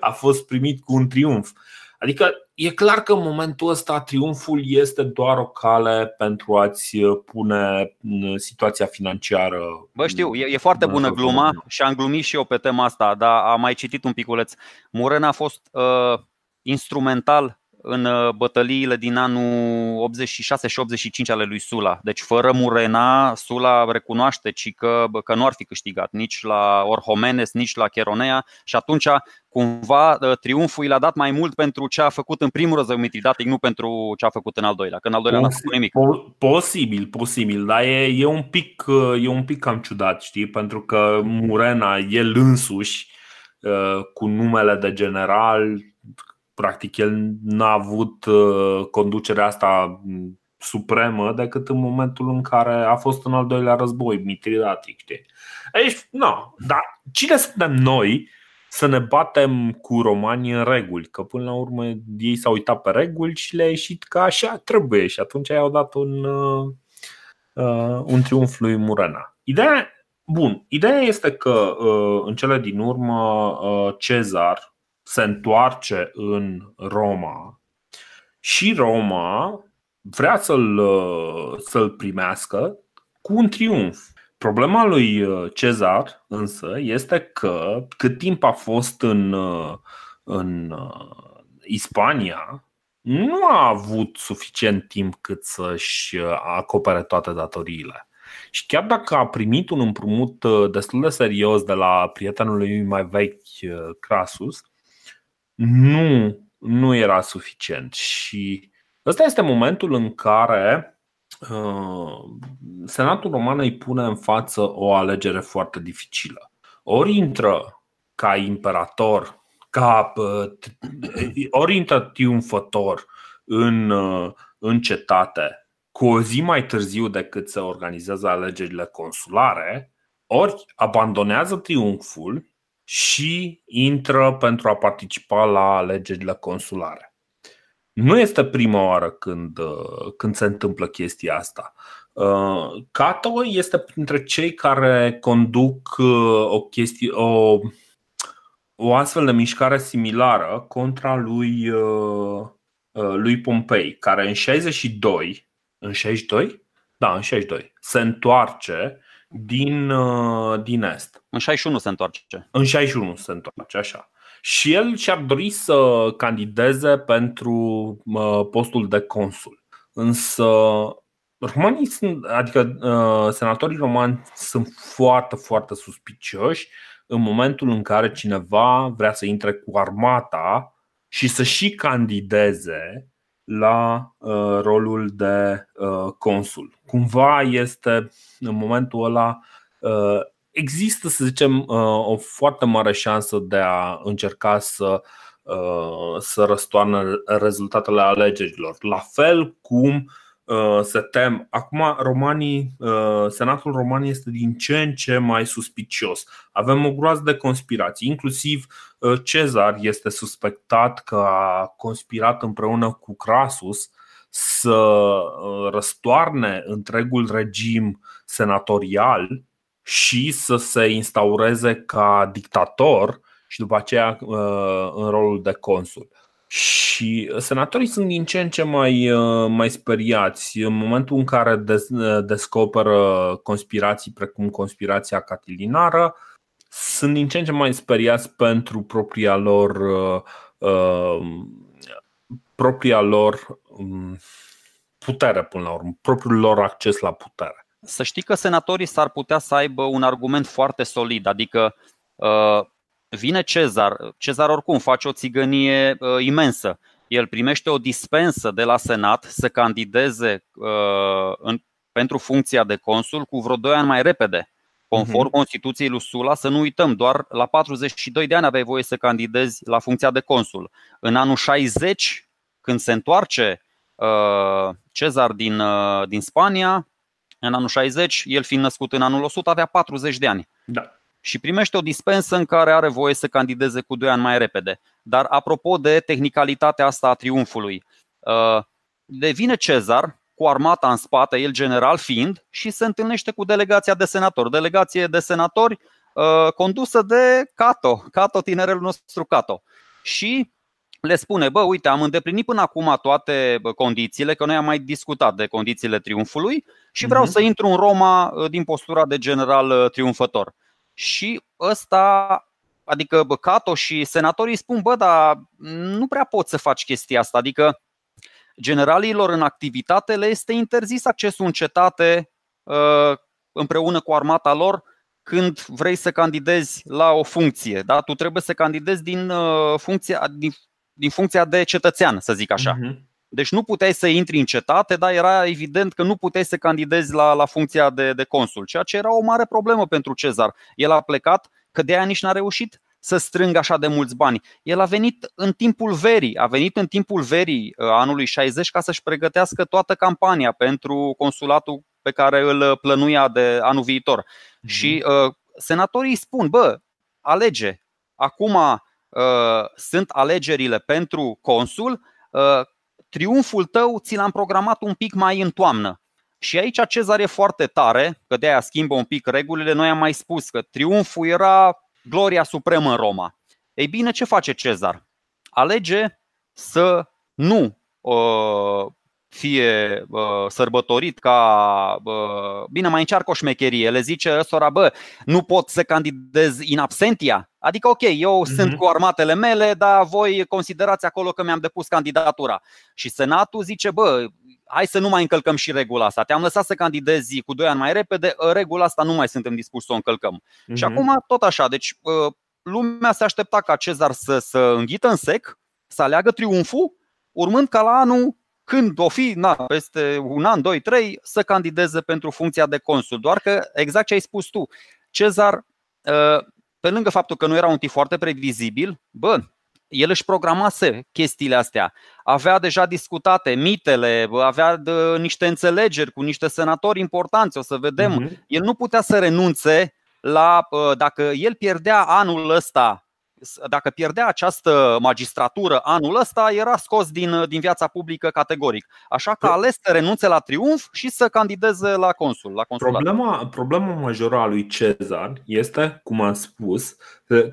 a fost primit cu un triumf. Adică e clar că în momentul ăsta triumful este doar o cale pentru a-ți pune situația financiară. Bă, știu, e, e foarte bună gluma și am glumit și eu pe tema asta, dar am mai citit un piculeț. Murena a fost uh, instrumental în uh, bătăliile din anul 86 și 85 ale lui Sula. Deci fără Murena, Sula recunoaște ci că, că nu ar fi câștigat nici la Orhomenes, nici la Cheronea și atunci cumva uh, triumful l-a dat mai mult pentru ce a făcut în primul război mitridatic, nu pentru ce a făcut în al doilea, că în al doilea n-a făcut nimic. Posibil, posibil, dar e, e, un pic, uh, e un pic cam ciudat, știi, pentru că Murena, el însuși, cu numele de general, practic el n-a avut uh, conducerea asta supremă decât în momentul în care a fost în al doilea război mitridatic. Știi? Aici, nu, dar cine suntem noi să ne batem cu romanii în reguli? Că până la urmă ei s-au uitat pe reguli și le-a ieșit că așa trebuie și atunci i-au dat un, uh, uh, un triumf lui Murena. Ideea, bun, ideea este că uh, în cele din urmă uh, Cezar se întoarce în Roma și Roma vrea să-l, să-l primească cu un triumf. Problema lui Cezar însă este că cât timp a fost în, în Ispania, nu a avut suficient timp cât să-și acopere toate datoriile. Și chiar dacă a primit un împrumut destul de serios de la prietenul lui mai vechi, Crasus, nu, nu era suficient. Și ăsta este momentul în care uh, Senatul Roman îi pune în față o alegere foarte dificilă. Ori intră ca imperator ca ori intră triumfător în, în cetate cu o zi mai târziu decât se organizează alegerile consulare, ori abandonează triumful și intră pentru a participa la alegerile consulare. Nu este prima oară când, când se întâmplă chestia asta. Cato este printre cei care conduc o, chestie, o, o astfel de mișcare similară contra lui, lui Pompei, care în 62 în 62? Da, în 62. Se întoarce din, uh, din Est. În 61 se întoarce. În 61 se întoarce, așa. Și el și-ar dori să candideze pentru uh, postul de consul. Însă romanii sunt, adică uh, senatorii romani sunt foarte, foarte suspicioși în momentul în care cineva vrea să intre cu armata și să și candideze la uh, rolul de uh, consul. Cumva este în momentul ăla uh, există, să zicem, o foarte mare șansă de a încerca să să răstoarnă rezultatele alegerilor. La fel cum Uh, se tem. Acum, romanii, uh, Senatul Roman este din ce în ce mai suspicios. Avem o groază de conspirații, inclusiv uh, Cezar este suspectat că a conspirat împreună cu Crasus să răstoarne întregul regim senatorial și să se instaureze ca dictator și după aceea în rolul de consul. Și senatorii sunt din ce în ce mai, uh, mai speriați în momentul în care des, uh, descoperă conspirații precum conspirația catilinară, sunt din ce în ce mai speriați pentru propria lor uh, uh, propria lor um, putere până la urmă, propriul lor acces la putere. Să știi că senatorii s-ar putea să aibă un argument foarte solid, adică uh, Vine Cezar, Cezar oricum face o țigănie uh, imensă. El primește o dispensă de la Senat să candideze uh, în, pentru funcția de consul cu vreo 2 ani mai repede. Conform uh-huh. Constituției lui Sula, să nu uităm, doar la 42 de ani aveai voie să candidezi la funcția de consul. În anul 60, când se întoarce uh, Cezar din, uh, din Spania, în anul 60, el fiind născut în anul 100, avea 40 de ani. Da și primește o dispensă în care are voie să candideze cu 2 ani mai repede. Dar apropo de tehnicalitatea asta a triumfului, uh, devine Cezar cu armata în spate, el general fiind, și se întâlnește cu delegația de senatori. Delegație de senatori uh, condusă de Cato, Cato, tinerelul nostru Cato. Și le spune, bă, uite, am îndeplinit până acum toate condițiile, că noi am mai discutat de condițiile triumfului și vreau uh-huh. să intru în Roma uh, din postura de general triumfător. Și ăsta, adică Cato și senatorii spun, bă, dar nu prea poți să faci chestia asta. Adică generalilor în activitate le este interzis accesul în cetate uh, împreună cu armata lor când vrei să candidezi la o funcție. Da? Tu trebuie să candidezi din, uh, funcția, din, din funcția de cetățean, să zic așa. Uh-huh. Deci nu puteai să intri în cetate, dar era evident că nu puteai să candidezi la, la funcția de, de consul, ceea ce era o mare problemă pentru Cezar. El a plecat că de aia nici n-a reușit să strângă așa de mulți bani. El a venit în timpul verii, a venit în timpul verii uh, anului 60 ca să-și pregătească toată campania pentru consulatul pe care îl uh, plănuia de anul viitor. Mm-hmm. Și uh, senatorii spun, bă, alege, acum uh, sunt alegerile pentru consul, uh, triumful tău ți l-am programat un pic mai în toamnă. Și aici Cezar e foarte tare, că de aia schimbă un pic regulile. Noi am mai spus că triumful era gloria supremă în Roma. Ei bine, ce face Cezar? Alege să nu uh, fie uh, sărbătorit ca. Uh, bine, mai încearcă o șmecherie. Le zice ăstora, bă, nu pot să candidez in absentia. Adică, ok, eu uh-huh. sunt cu armatele mele, dar voi considerați acolo că mi-am depus candidatura. Și Senatul zice, bă, hai să nu mai încălcăm și regula asta. Te-am lăsat să candidezi cu 2 ani mai repede, regula asta nu mai suntem dispuși să o încălcăm. Uh-huh. Și acum tot așa, deci uh, lumea se aștepta ca Cezar să, să înghită în sec, să aleagă triumful, urmând ca la anul când o fi, na, peste un an, doi, trei, să candideze pentru funcția de consul. Doar că, exact ce ai spus tu, Cezar, ă, pe lângă faptul că nu era un tip foarte previzibil, bă, el își programase chestiile astea. Avea deja discutate mitele, avea de, niște înțelegeri cu niște senatori importanți, o să vedem. Uh-huh. El nu putea să renunțe la. Dacă el pierdea anul ăsta dacă pierdea această magistratură anul ăsta, era scos din, din viața publică categoric. Așa că a ales să renunțe la triumf și să candideze la consul. La problema, problema majoră a lui Cezar este, cum am spus,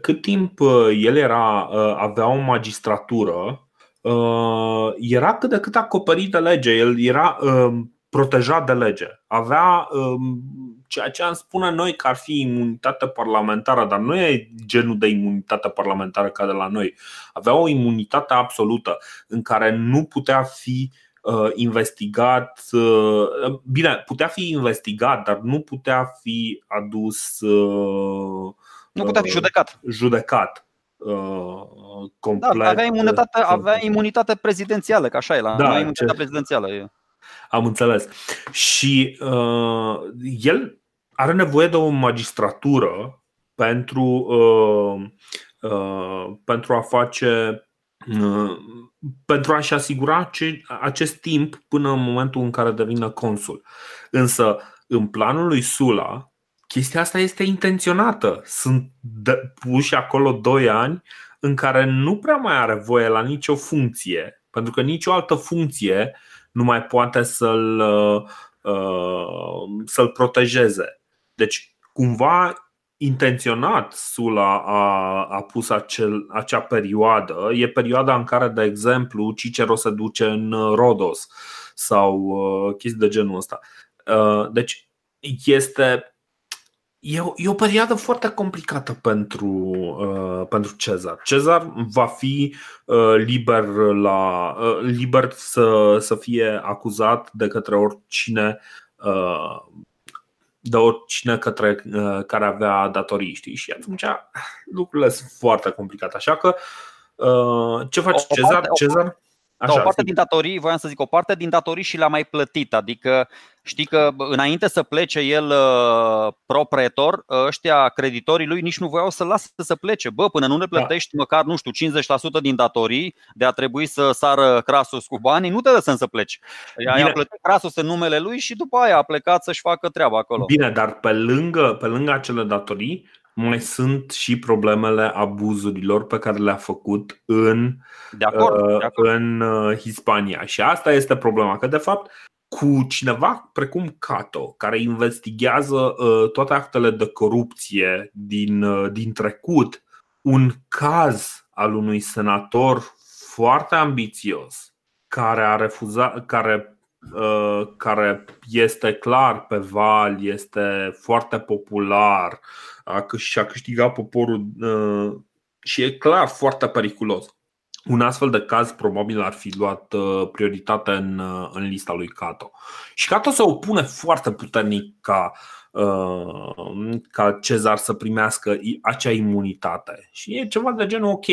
cât timp uh, el era, uh, avea o magistratură, uh, era cât de cât acoperit de lege. El era protejat de lege. Avea um, ceea ce am spune noi că ar fi imunitate parlamentară, dar nu e genul de imunitate parlamentară ca de la noi. Avea o imunitate absolută în care nu putea fi uh, investigat. Uh, bine, putea fi investigat, dar nu putea fi adus. Uh, nu putea fi judecat. Judecat. complet. Da, avea imunitate, avea imunitate prezidențială, că așa e la da, imunitatea ce... prezidențială. E. Am înțeles. Și uh, el are nevoie de o magistratură pentru, uh, uh, pentru a face uh, pentru a-și asigura ce, acest timp până în momentul în care devine consul. Însă, în planul lui Sula, chestia asta este intenționată. Sunt puși acolo doi ani în care nu prea mai are voie la nicio funcție, pentru că nicio altă funcție nu mai poate să-l, uh, să-l protejeze. Deci, cumva intenționat Sula a, a pus acel, acea perioadă. E perioada în care, de exemplu, Cicero se duce în Rodos sau uh, chestii de genul ăsta. Uh, deci, este E o, e o perioadă foarte complicată pentru, uh, pentru Cezar. Cezar va fi uh, liber, la, uh, liber să, să fie acuzat de către oricine uh, de oricine către, uh, care avea datorii, știi? Și atunci lucrurile sunt foarte complicate. Așa că uh, ce face Cezar? Cezar Așa, da, o parte din datorii, voiam să zic, o parte din datorii și le-a mai plătit. Adică știi că înainte să plece el uh, proprietor, ăștia creditorii lui nici nu voiau să lasă să plece. Bă, până nu ne da. plătești da. măcar, nu știu, 50% din datorii de a trebui să sară Crasus cu banii, nu te lăsăm să pleci. I-a plătit Crasus în numele lui și după aia a plecat să-și facă treaba acolo. Bine, dar pe lângă, pe lângă acele datorii, mai sunt și problemele abuzurilor pe care le-a făcut în, de acord, uh, de acord. în uh, Hispania. Și asta este problema, că de fapt cu cineva precum Cato, care investigează uh, toate actele de corupție din, din trecut, un caz al unui senator foarte ambițios care a refuzat, care care este clar pe val, este foarte popular, și a câștigat poporul uh, și e clar foarte periculos. Un astfel de caz probabil ar fi luat uh, prioritate în, uh, în lista lui Cato. Și Cato se opune foarte puternic ca, ca Cezar să primească acea imunitate. Și e ceva de genul ok.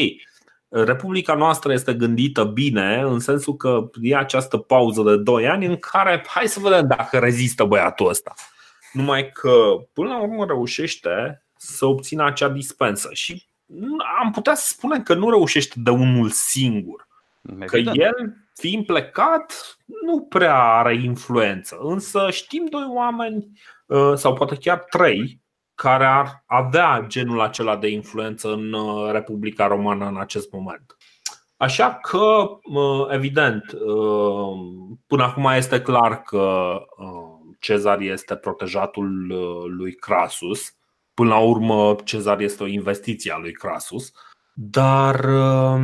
Republica noastră este gândită bine în sensul că e această pauză de 2 ani în care hai să vedem dacă rezistă băiatul ăsta. Numai că până la urmă reușește să obțină acea dispensă și am putea să spunem că nu reușește de unul singur. Că el, fiind plecat, nu prea are influență. Însă știm doi oameni, uh, sau poate chiar trei, care ar avea genul acela de influență în uh, Republica Romană în acest moment. Așa că, uh, evident, până acum este clar că Cezar este protejatul lui Crasus Până la urmă, Cezar este o investiție a lui Crasus, dar uh,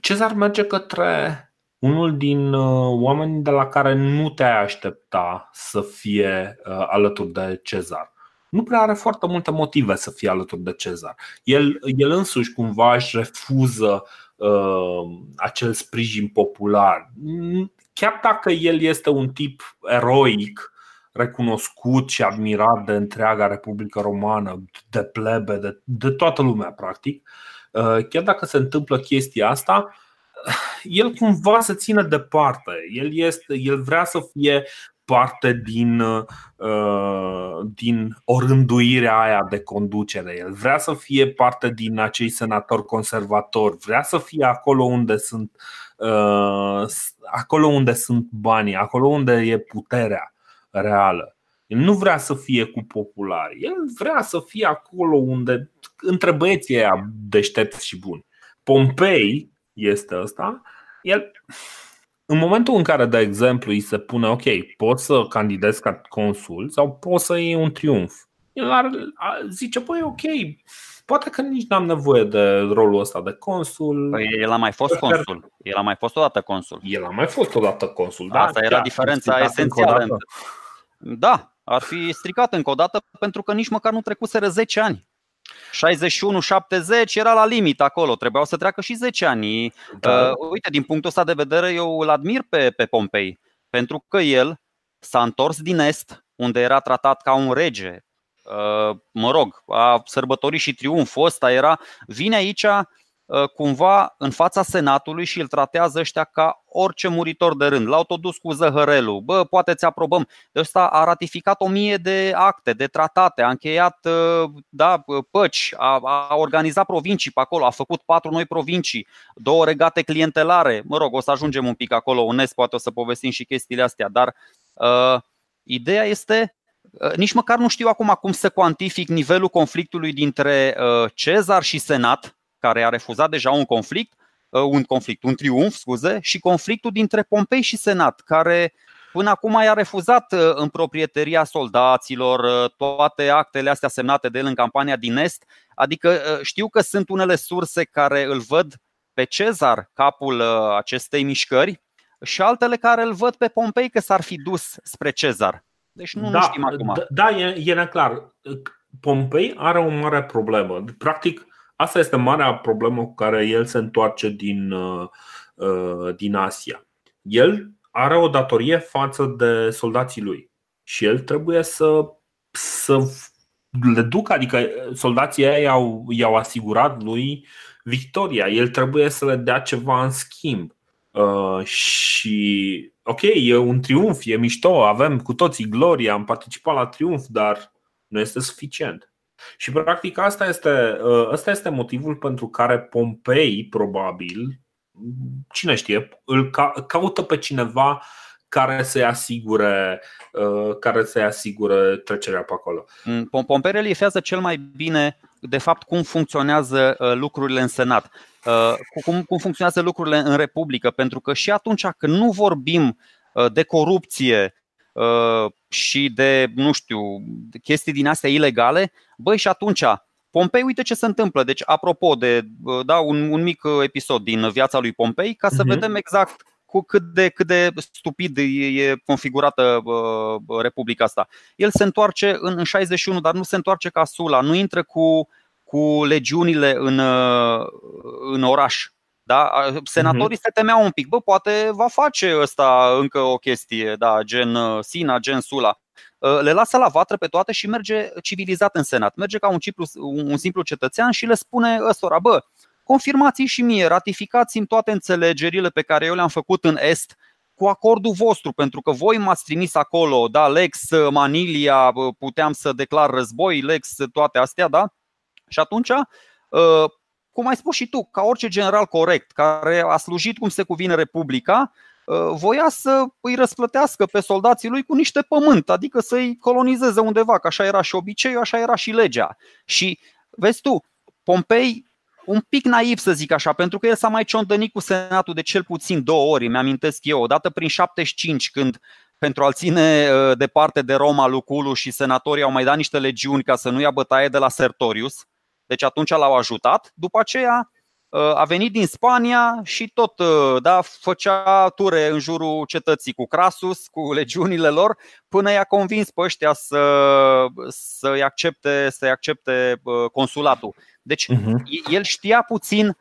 Cezar merge către unul din uh, oamenii de la care nu te-ai aștepta să fie uh, alături de Cezar. Nu prea are foarte multe motive să fie alături de Cezar. El, el însuși cumva își refuză uh, acel sprijin popular. Chiar dacă el este un tip eroic, recunoscut și admirat de întreaga Republică Romană, de plebe, de, de toată lumea, practic. Uh, chiar dacă se întâmplă chestia asta, el cumva se ține departe. El, este, el vrea să fie parte din, din orânduirea aia de conducere. El vrea să fie parte din acei senatori conservatori, vrea să fie acolo unde sunt acolo unde sunt banii, acolo unde e puterea reală. El nu vrea să fie cu populari, el vrea să fie acolo unde între băieții aia deștepți și buni. Pompei este ăsta, el în momentul în care, de exemplu, îi se pune ok, poți să candidezi ca consul sau poți să iei un triumf. El ar, zice, păi ok, poate că nici n-am nevoie de rolul ăsta de consul. Păi el a mai fost consul. El a mai fost odată consul. El a mai fost odată consul, da. Asta era diferența esențială. Da, ar fi stricat încă o dată pentru că nici măcar nu trecuseră 10 ani. 61-70 era la limit acolo, trebuiau să treacă și 10 ani. Da. Uh, uite, din punctul ăsta de vedere, eu îl admir pe, pe Pompei, pentru că el s-a întors din Est, unde era tratat ca un rege. Uh, mă rog, a sărbătorit și triumful ăsta era, vine aici Uh, cumva în fața Senatului și îl tratează ăștia ca orice muritor de rând. L-au tot dus cu zăhărelul. Bă, poate ți aprobăm. De ăsta a ratificat o mie de acte, de tratate, a încheiat uh, da, păci, a, a organizat provincii pe acolo, a făcut patru noi provincii, două regate clientelare. Mă rog, o să ajungem un pic acolo, unesc, poate o să povestim și chestiile astea, dar uh, ideea este uh, nici măcar nu știu acum cum să cuantific nivelul conflictului dintre Cezar și Senat, care a refuzat deja un conflict, uh, un conflict, un triumf, scuze, și conflictul dintre Pompei și Senat, care până acum i-a refuzat uh, în proprieteria soldaților uh, toate actele astea semnate de el în campania din Est. Adică știu că sunt unele surse care îl văd pe Cezar, capul acestei mișcări, și altele care îl văd pe Pompei că s-ar fi dus spre Cezar. Deci nu, da, nu știm acum. Da, da e, e neclar. Pompei are o mare problemă. Practic, Asta este marea problemă cu care el se întoarce din, uh, uh, din Asia. El are o datorie față de soldații lui și el trebuie să, să le ducă, adică soldații ei i-au, i-au asigurat lui victoria. El trebuie să le dea ceva în schimb. Uh, și ok, e un triumf, e mișto, avem cu toții gloria, am participat la triumf, dar nu este suficient. Și practic asta este, asta uh, este motivul pentru care Pompei, probabil, cine știe, îl caută pe cineva care să-i asigure, uh, care să-i asigure trecerea pe acolo. Mm, Pompei reliefează cel mai bine, de fapt, cum funcționează uh, lucrurile în Senat, cum, cum funcționează lucrurile în Republică, pentru că și atunci când nu vorbim de corupție, Uh, și de, nu știu, chestii din astea ilegale, băi, și atunci Pompei, uite ce se întâmplă. Deci, apropo de uh, da, un, un mic uh, episod din viața lui Pompei, ca să uh-huh. vedem exact cu cât de, cât de stupid e configurată uh, Republica asta. El se întoarce în, în 61, dar nu se întoarce ca Sula, nu intră cu, cu legiunile în, uh, în oraș. Da? Senatorii uh-huh. se temeau un pic, bă, poate va face ăsta încă o chestie, da, gen uh, Sina, gen Sula. Uh, le lasă la vatră pe toate și merge civilizat în Senat. Merge ca un, ciplu, un simplu cetățean și le spune ăstora, bă, confirmați și mie, ratificați-mi toate înțelegerile pe care eu le-am făcut în Est cu acordul vostru, pentru că voi m-ați trimis acolo, da, Lex Manilia, puteam să declar război, Lex toate astea, da? Și atunci cum ai spus și tu, ca orice general corect care a slujit cum se cuvine Republica, uh, voia să îi răsplătească pe soldații lui cu niște pământ, adică să-i colonizeze undeva, că așa era și obiceiul, așa era și legea. Și vezi tu, Pompei un pic naiv să zic așa, pentru că el s-a mai ciondănit cu Senatul de cel puțin două ori, mi-amintesc eu, odată prin 75 când pentru a-l ține uh, departe de Roma Luculu și senatorii au mai dat niște legiuni ca să nu ia bătaie de la Sertorius, deci atunci l-au ajutat. După aceea uh, a venit din Spania și tot uh, da, făcea ture în jurul cetății cu Crasus, cu legiunile lor, până i-a convins pe ăștia să, să-i accepte, să accepte uh, consulatul. Deci uh-huh. el știa puțin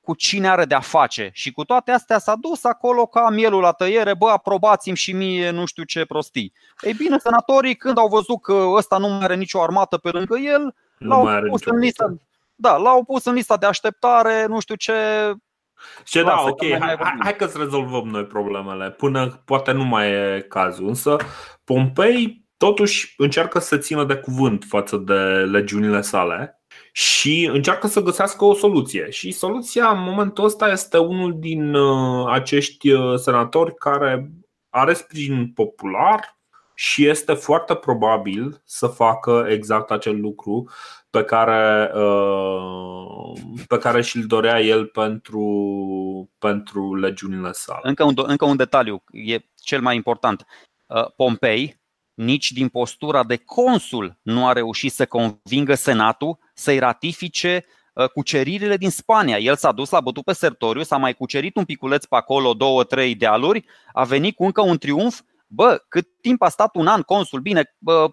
cu cine are de-a face și cu toate astea s-a dus acolo ca mielul la tăiere, bă, aprobați-mi și mie nu știu ce prostii. Ei bine, senatorii când au văzut că ăsta nu mai are nicio armată pe lângă el, L-au pus în lista, da, l-au pus în lista de așteptare, nu știu ce, Și da, ok, hai, hai, hai că să rezolvăm noi problemele. Până poate nu mai e cazul. Însă Pompei totuși încearcă să țină de cuvânt față de legiunile sale și încearcă să găsească o soluție. Și soluția în momentul ăsta este unul din uh, acești uh, senatori care are sprijin popular și este foarte probabil să facă exact acel lucru pe care, uh, pe care și-l dorea el pentru, pentru legiunile sale. Încă un, încă un detaliu, e cel mai important. Pompei, nici din postura de consul nu a reușit să convingă Senatul să-i ratifice uh, cuceririle din Spania. El s-a dus, la bătut pe Sertoriu, s-a mai cucerit un piculeț pe acolo, două, trei dealuri, a venit cu încă un triumf Bă, cât timp a stat un an consul, bine, bă,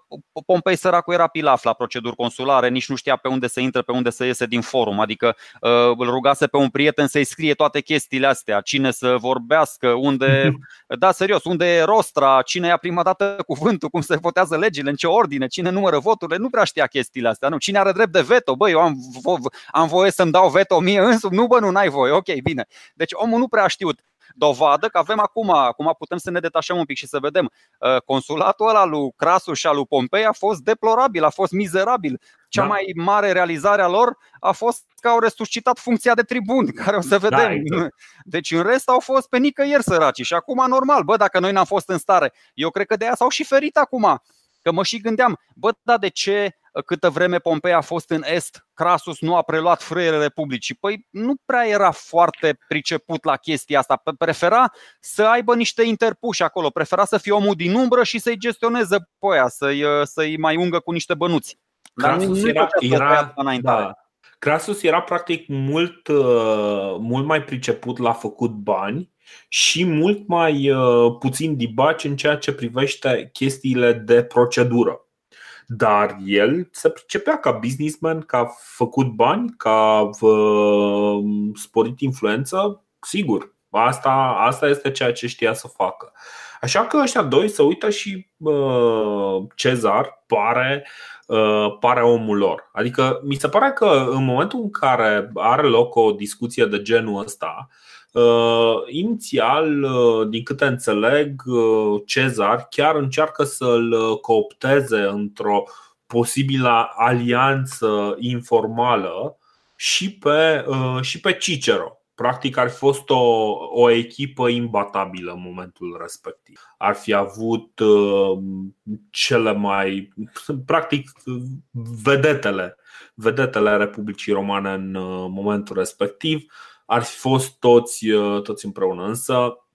Pompei săracu era pilaf la proceduri consulare, nici nu știa pe unde să intre, pe unde să iese din forum, adică uh, îl rugase pe un prieten să-i scrie toate chestiile astea, cine să vorbească, unde, da, serios, unde e rostra, cine ia prima dată cuvântul, cum se votează legile, în ce ordine, cine numără voturile, nu prea știa chestiile astea, nu, cine are drept de veto, bă, eu am, vo- am voie să-mi dau veto mie însumi, nu bă, nu, n-ai voie, ok, bine. Deci omul nu prea a știut dovadă că avem acum, acum putem să ne detașăm un pic și să vedem. Uh, consulatul ăla lui Crasu și al lui Pompei a fost deplorabil, a fost mizerabil. Cea da. mai mare realizare a lor a fost că au resuscitat funcția de tribun, care o să da, vedem. Da, exact. Deci în rest au fost pe nicăieri săraci și acum normal, bă, dacă noi n-am fost în stare, eu cred că de aia s-au și ferit acum. Că mă și gândeam, bă, dar de ce câtă vreme Pompei a fost în Est, Crasus nu a preluat frâiele Republicii. Păi nu prea era foarte priceput la chestia asta. Prefera să aibă niște interpuși acolo, prefera să fie omul din umbră și să-i gestioneze pe aia, să-i, să-i mai ungă cu niște bănuți. Crasus era, era, da. Crasus era practic mult, uh, mult mai priceput la făcut bani și mult mai uh, puțin dibaci în ceea ce privește chestiile de procedură. Dar el se pricepea ca businessman, ca făcut bani, ca uh, sporit influență, sigur. Asta, asta este ceea ce știa să facă. Așa că ăștia doi se uită și uh, Cezar pare, uh, pare omul lor. Adică mi se pare că în momentul în care are loc o discuție de genul ăsta, Uh, inițial, uh, din câte înțeleg, uh, Cezar chiar încearcă să-l coopteze într-o posibilă alianță informală și pe, și pe Cicero. Practic ar fi fost o, o echipă imbatabilă în momentul respectiv. Ar fi avut uh, cele mai. practic, vedetele, vedetele Republicii Romane în uh, momentul respectiv ar fi fost toți, uh, toți împreună. Însă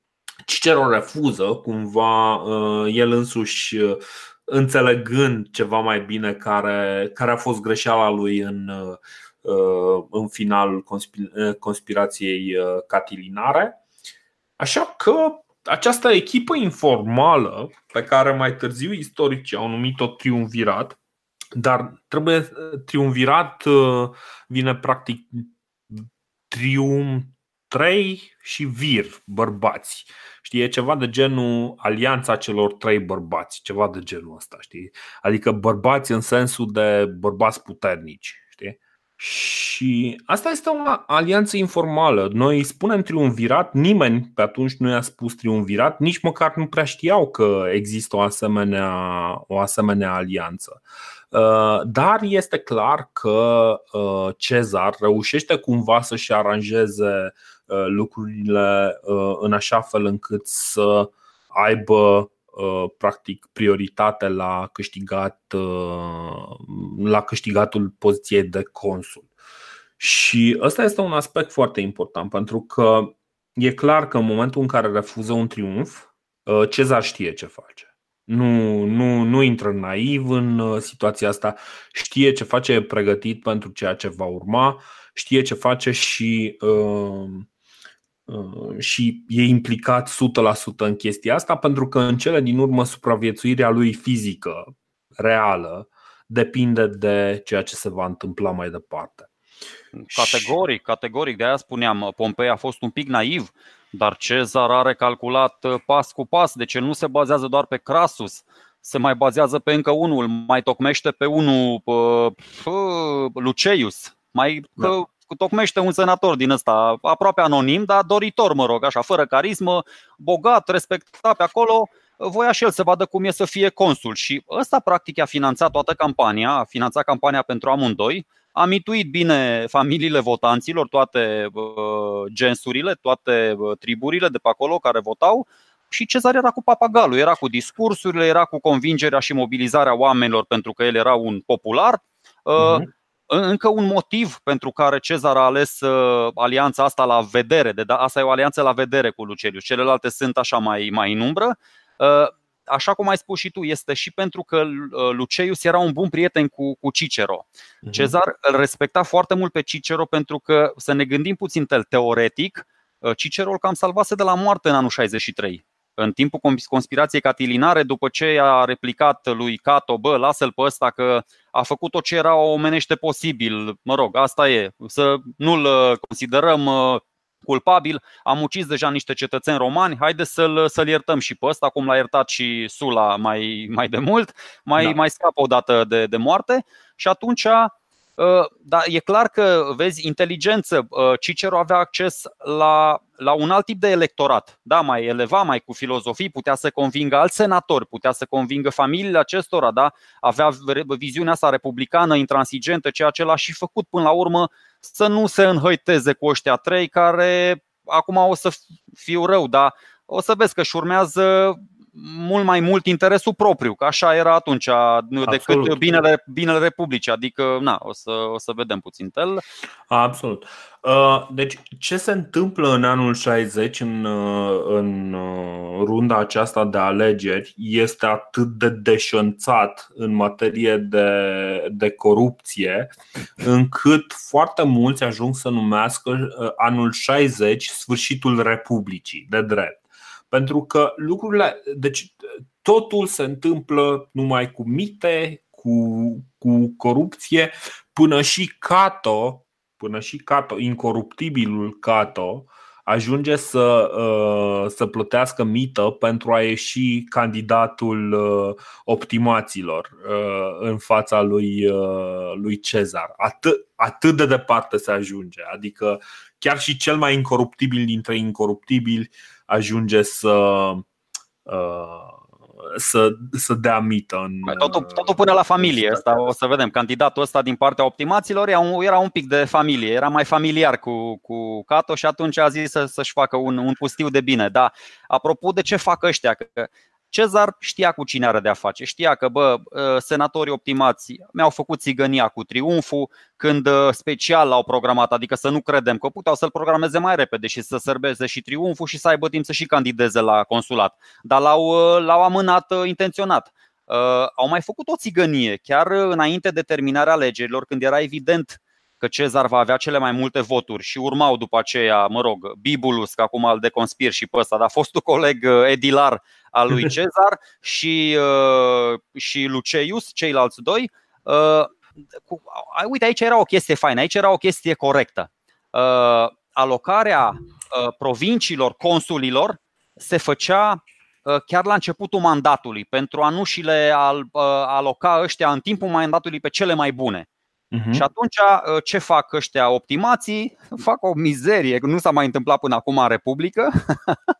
Cicero refuză cumva uh, el însuși uh, înțelegând ceva mai bine care, care a fost greșeala lui în, în finalul conspirației catilinare. Așa că această echipă informală, pe care mai târziu istoricii au numit-o triumvirat, dar trebuie triumvirat vine practic trium 3 și vir, bărbați. Știi, e ceva de genul alianța celor trei bărbați, ceva de genul ăsta, știi? Adică bărbați în sensul de bărbați puternici, știi? Și asta este o alianță informală. Noi spunem triumvirat, nimeni pe atunci nu i-a spus triumvirat, nici măcar nu prea știau că există o asemenea, o asemenea alianță. Uh, dar este clar că uh, Cezar reușește cumva să-și aranjeze uh, lucrurile în așa fel încât să aibă practic prioritate la câștigat la câștigatul poziției de consul. Și ăsta este un aspect foarte important pentru că e clar că în momentul în care refuză un triumf, Cezar știe ce face. Nu, nu, nu intră naiv în uh, situația asta, știe ce face, e pregătit pentru ceea ce va urma, știe ce face și, uh, uh, și e implicat 100% în chestia asta, pentru că în cele din urmă supraviețuirea lui fizică, reală, depinde de ceea ce se va întâmpla mai departe. Categoric, categoric, de aia spuneam, Pompei a fost un pic naiv dar Cezar are calculat uh, pas cu pas, deci nu se bazează doar pe Crasus, se mai bazează pe încă unul, mai tocmește pe unul, uh, Luceius, mai da. Tocmește un senator din ăsta, aproape anonim, dar doritor, mă rog, așa, fără carismă, bogat, respectat pe acolo, voia și el să vadă cum e să fie consul. Și ăsta, practic, a finanțat toată campania, a finanțat campania pentru amândoi, a mituit bine familiile votanților, toate uh, gensurile, toate uh, triburile de pe acolo care votau și Cezar era cu papagalul, era cu discursurile, era cu convingerea și mobilizarea oamenilor pentru că el era un popular. Uh-huh. Încă un motiv pentru care Cezar a ales uh, alianța asta la vedere, de, da, asta e o alianță la vedere cu Lucerius, celelalte sunt așa mai, mai în umbră. Uh, așa cum ai spus și tu, este și pentru că uh, Luceius era un bun prieten cu, cu Cicero. Uh-huh. Cezar îl respecta foarte mult pe Cicero pentru că, să ne gândim puțin teoretic, Cicero îl cam salvase de la moarte în anul 63 în timpul conspirației catilinare, după ce a replicat lui Cato, bă, lasă-l pe ăsta că a făcut tot ce era omenește posibil, mă rog, asta e, să nu-l uh, considerăm uh, culpabil, am ucis deja niște cetățeni romani, haide să-l, să-l iertăm și pe ăsta, cum l-a iertat și Sula mai, mai de mult, mai, da. mai scapă o dată de, de moarte. Și atunci Uh, dar e clar că, vezi, inteligență, uh, Cicero avea acces la, la un alt tip de electorat, da, mai eleva, mai cu filozofii, putea să convingă alți senatori, putea să convingă familiile acestora, da, avea viziunea asta republicană, intransigentă, ceea ce l-a și făcut până la urmă să nu se înhăiteze cu ăștia trei care acum o să fiu rău, dar o să vezi că își urmează mult mai mult interesul propriu, că așa era atunci, decât Absolut. binele, binele Republicii. Adică, na, o să, o să vedem puțin tel. Absolut. Uh, deci, ce se întâmplă în anul 60, în, uh, în uh, runda aceasta de alegeri, este atât de deșanțat în materie de, de corupție, încât foarte mulți ajung să numească anul 60 sfârșitul Republicii, de drept. Pentru că lucrurile, deci totul se întâmplă numai cu mite, cu, cu corupție, până și Cato, până și Cato, incoruptibilul Cato, ajunge să, uh, să plătească mită pentru a ieși candidatul uh, optimaților uh, în fața lui, lui Cezar. Atât, atât de departe se ajunge. Adică chiar și cel mai incoruptibil dintre incoruptibili ajunge să uh, să, să dea mită în, totul, totul până la familie asta, o să vedem. Candidatul ăsta din partea optimaților era un, era un pic de familie, era mai familiar cu, cu Cato și atunci a zis să, să-și facă un, un pustiu de bine. Dar apropo de ce fac ăștia, că Cezar știa cu cine are de-a face, știa că bă, ă, senatorii optimați mi-au făcut țigănia cu triumful când ă, special l-au programat, adică să nu credem că puteau să-l programeze mai repede și să sărbeze și triumful și să aibă timp să și candideze la consulat, dar l-au, ă, l-au amânat intenționat. Au mai făcut o țigănie chiar înainte de terminarea alegerilor, când era evident că Cezar va avea cele mai multe voturi și urmau după aceea, mă rog, Bibulus, că acum îl deconspir și pe ăsta, dar fostul coleg edilar al lui Cezar și, uh, și Luceius, ceilalți doi. Uh, cu, uite, aici era o chestie faină, aici era o chestie corectă. Uh, alocarea uh, provinciilor, consulilor, se făcea uh, chiar la începutul mandatului, pentru a nu și le al, uh, aloca ăștia în timpul mandatului pe cele mai bune. Uh-huh. Și atunci ă, ce fac ăștia optimații? Fac o mizerie, nu s-a mai întâmplat până acum în Republică.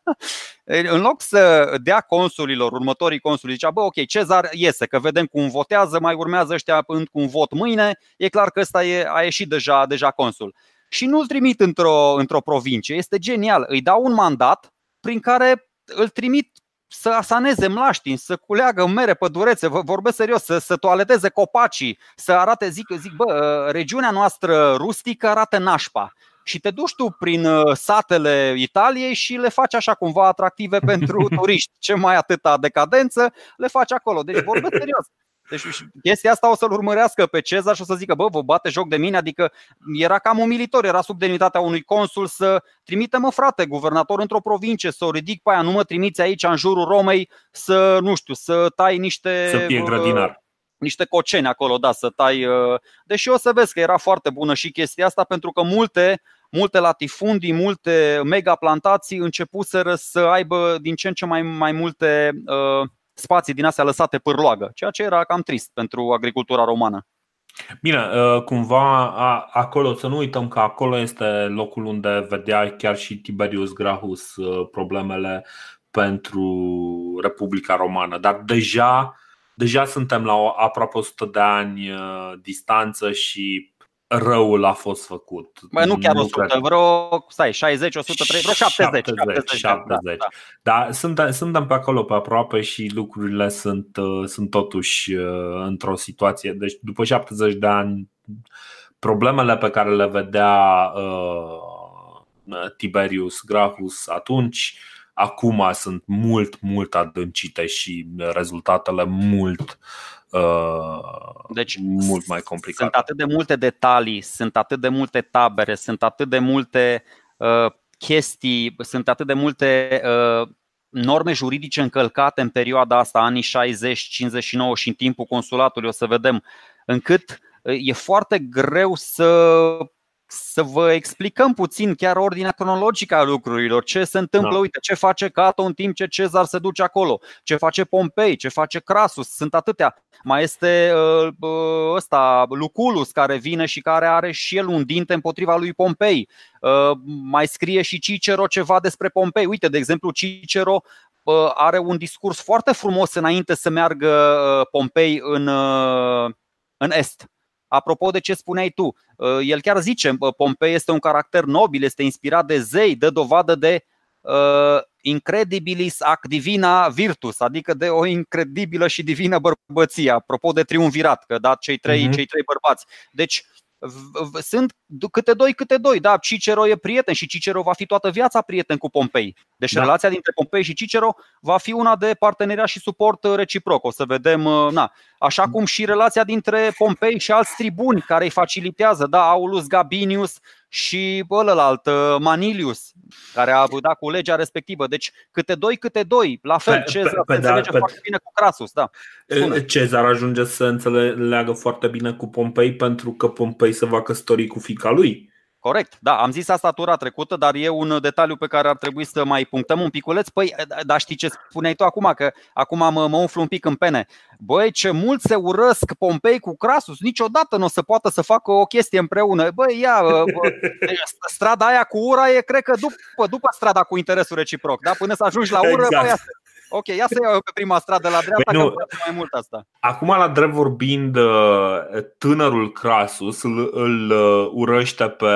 în loc să dea consulilor, următorii consuli, zicea, bă, ok, Cezar iese, că vedem cum votează, mai urmează ăștia până cu un vot mâine, e clar că ăsta e, a ieșit deja, deja consul. Și nu-l trimit într-o, într-o provincie, este genial, îi dau un mandat prin care îl trimit să asaneze mlaștini, să culeagă mere pădurețe, vă vorbesc serios, să, să toaleteze copacii, să arate, zic, zic, bă, ă, regiunea noastră rustică arată nașpa. Și te duci tu prin ă, satele Italiei și le faci așa cumva atractive pentru turiști. Ce mai atâta decadență, le faci acolo. Deci vorbesc serios. Deci chestia asta o să-l urmărească pe Cezar și o să zică, bă, vă bate joc de mine, adică era cam umilitor, era sub demnitatea unui consul să trimite mă frate, guvernator într-o provincie, să o ridic pe aia, nu mă trimiți aici în jurul Romei să, nu știu, să tai niște... Să fie grădinar niște coceni acolo, da, să tai. Uh, deși o să vezi că era foarte bună și chestia asta, pentru că multe, multe latifundii, multe mega plantații începuseră să aibă din ce în ce mai, mai multe uh, spații din astea lăsate pârloagă, ceea ce era cam trist pentru agricultura romană. Bine, cumva acolo, să nu uităm că acolo este locul unde vedea chiar și Tiberius Grahus problemele pentru Republica Romană, dar deja, deja suntem la o, aproape 100 de ani distanță și răul a fost făcut. Bă, nu chiar 100, cred. vreo, stai, 60, 103, vreo 70. 70, 70, 70. Da, da. Dar suntem, suntem pe acolo pe aproape și lucrurile sunt, uh, sunt totuși uh, într-o situație. Deci după 70 de ani, problemele pe care le vedea uh, Tiberius Gracchus atunci, acum sunt mult, mult adâncite și rezultatele mult uh, Uh, deci, mult mai complicat. Sunt atât de multe detalii, sunt atât de multe tabere, sunt atât de multe uh, chestii, sunt atât de multe uh, norme juridice încălcate în perioada asta, anii 60, 59 și în timpul consulatului, o să vedem, încât uh, e foarte greu să să vă explicăm puțin chiar ordinea cronologică a lucrurilor, ce se întâmplă, da. uite, ce face Cato în timp ce Cezar se duce acolo, ce face Pompei, ce face Crasus, sunt atâtea. Mai este uh, uh, ăsta, Luculus, care vine și care are și el un dinte împotriva lui Pompei. Uh, mai scrie și Cicero ceva despre Pompei. Uite, de exemplu, Cicero are un discurs foarte frumos înainte să meargă Pompei în, în Est Apropo de ce spuneai tu, uh, el chiar zice, Pompei este un caracter nobil, este inspirat de zei, dă dovadă de uh, incredibilis ac divina virtus, adică de o incredibilă și divină bărbăție, apropo de triumvirat, că da, cei trei, uh-huh. cei trei bărbați. Deci sunt câte doi, câte doi. Da, Cicero e prieten și Cicero va fi toată viața prieten cu Pompei. Deci da. relația dintre Pompei și Cicero va fi una de parteneriat și suport reciproc. O să vedem, uh, na, așa cum și relația dintre Pompei și alți tribuni care îi facilitează, da, Aulus Gabinius și ălălalt, uh, Manilius, care a dat cu legea respectivă. Deci câte doi, câte doi. La fel, pe, Cezar pe, pe, se da, înțelege pe, foarte bine cu Crasus. Da. Spune. Cezar ajunge să înțeleagă foarte bine cu Pompei pentru că Pompei se va căsători cu fica lui. Corect, da, am zis asta tura trecută, dar e un detaliu pe care ar trebui să mai punctăm un piculeț. Păi, dar știi ce spuneai tu acum, că acum mă, mă umflu un pic în pene. Băi, ce mult se urăsc Pompei cu Crasus, niciodată nu o să poată să facă o chestie împreună. Băi, ia, bă, strada aia cu ura e, cred că după, după strada cu interesul reciproc, da? Până să ajungi la ură, exact. băi, Ok, ia să iau pe prima stradă la dreapta, păi nu. că mai mult asta. Acum, la drept vorbind, uh, tânărul Crasus îl, îl uh, urăște pe,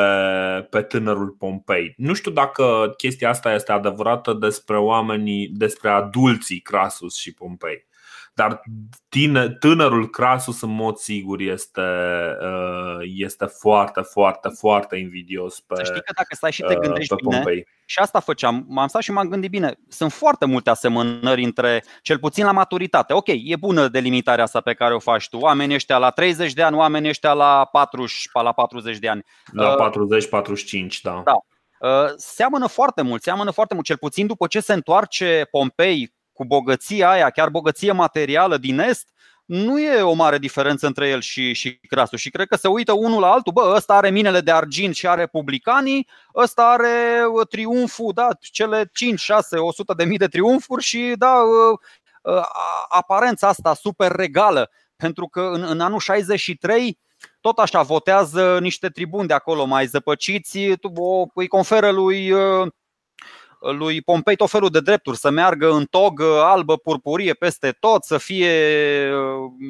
pe tânărul Pompei. Nu știu dacă chestia asta este adevărată despre oamenii, despre adulții Crasus și Pompei. Dar tine, tânărul Crasus în mod sigur este, uh, este foarte, foarte, foarte invidios pe Să știi că dacă stai și te uh, gândești bine, Pompei. și asta făceam, m-am stat și m-am gândit bine, sunt foarte multe asemănări între, cel puțin la maturitate. Ok, e bună delimitarea asta pe care o faci tu. Oamenii ăștia la 30 de ani, oamenii ăștia la 40, la 40 de ani. La 40-45, da. Da. Seamănă foarte mult, seamănă foarte mult, cel puțin după ce se întoarce Pompei cu bogăția aia, chiar bogăție materială din Est, nu e o mare diferență între el și, și Crasus și cred că se uită unul la altul, bă, ăsta are minele de argint și are publicanii, ăsta are uh, triumful, da, cele 5, 6, 100 de mii de triumfuri și da, uh, uh, aparența asta super regală, pentru că în, în anul 63 tot așa votează niște tribuni de acolo mai zăpăciți, îi conferă lui lui Pompei tot felul de drepturi, să meargă în togă albă, purpurie peste tot, să fie,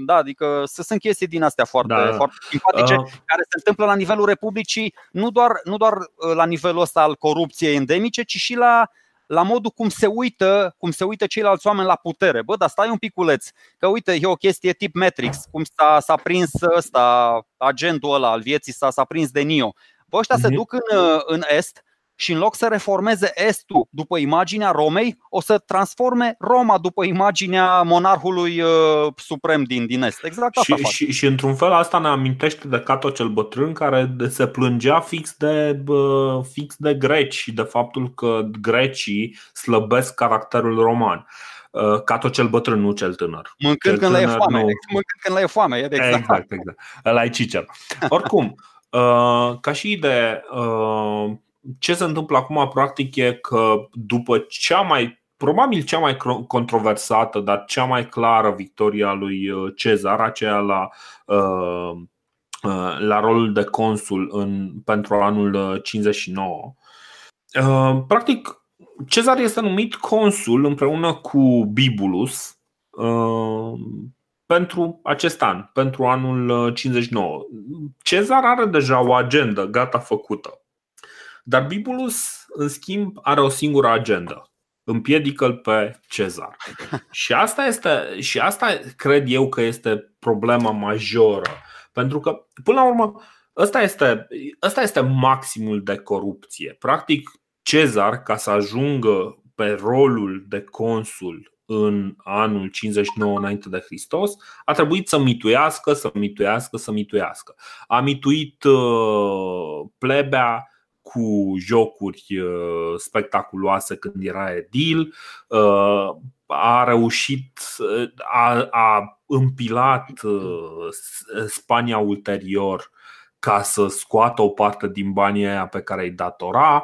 da, adică să sunt chestii din astea foarte, da. foarte simpatice, uh. care se întâmplă la nivelul Republicii, nu doar, nu doar uh, la nivelul ăsta al corupției endemice, ci și la la modul cum se uită, cum se uită ceilalți oameni la putere. Bă, dar stai un piculeț, că uite, e o chestie tip Matrix, cum s-a, s-a prins ăsta, agentul ăla al vieții s-a, s-a prins de Nio. Bă, ăștia uh-huh. se mhm. duc în, în Est, și în loc să reformeze Estul după imaginea Romei, o să transforme Roma după imaginea monarhului uh, suprem din, din Est. Exact asta și, și, și într-un fel asta ne amintește de Cato cel bătrân care se plângea fix de, fix de greci și de faptul că grecii slăbesc caracterul roman. Uh, Cato cel bătrân, nu cel tânăr. Mâncând cel când le e foame. Nu... Mâncând când le e foame, e exact. Exact, exact. Ăla e Cicer. Oricum, uh, ca și idee, uh, ce se întâmplă acum practic e că după cea mai probabil cea mai controversată, dar cea mai clară victoria lui uh, Cezar, aceea la uh, la rolul de consul în, pentru anul 59. Practic, Cezar este numit consul împreună cu Bibulus pentru acest an, pentru anul 59. Cezar are deja o agendă gata făcută. Dar Bibulus, în schimb, are o singură agendă. Împiedică-l pe Cezar. Și asta, este, și asta cred eu că este problema majoră. Pentru că, până la urmă, ăsta este, ăsta este maximul de corupție. Practic, Cezar, ca să ajungă pe rolul de consul în anul 59 înainte de Hristos, a trebuit să mituiască, să mituiască, să mituiască. A mituit uh, plebea cu jocuri uh, spectaculoase când era edil, uh, a reușit, a, a împilat Spania ulterior ca să scoată o parte din banii aia pe care îi datora,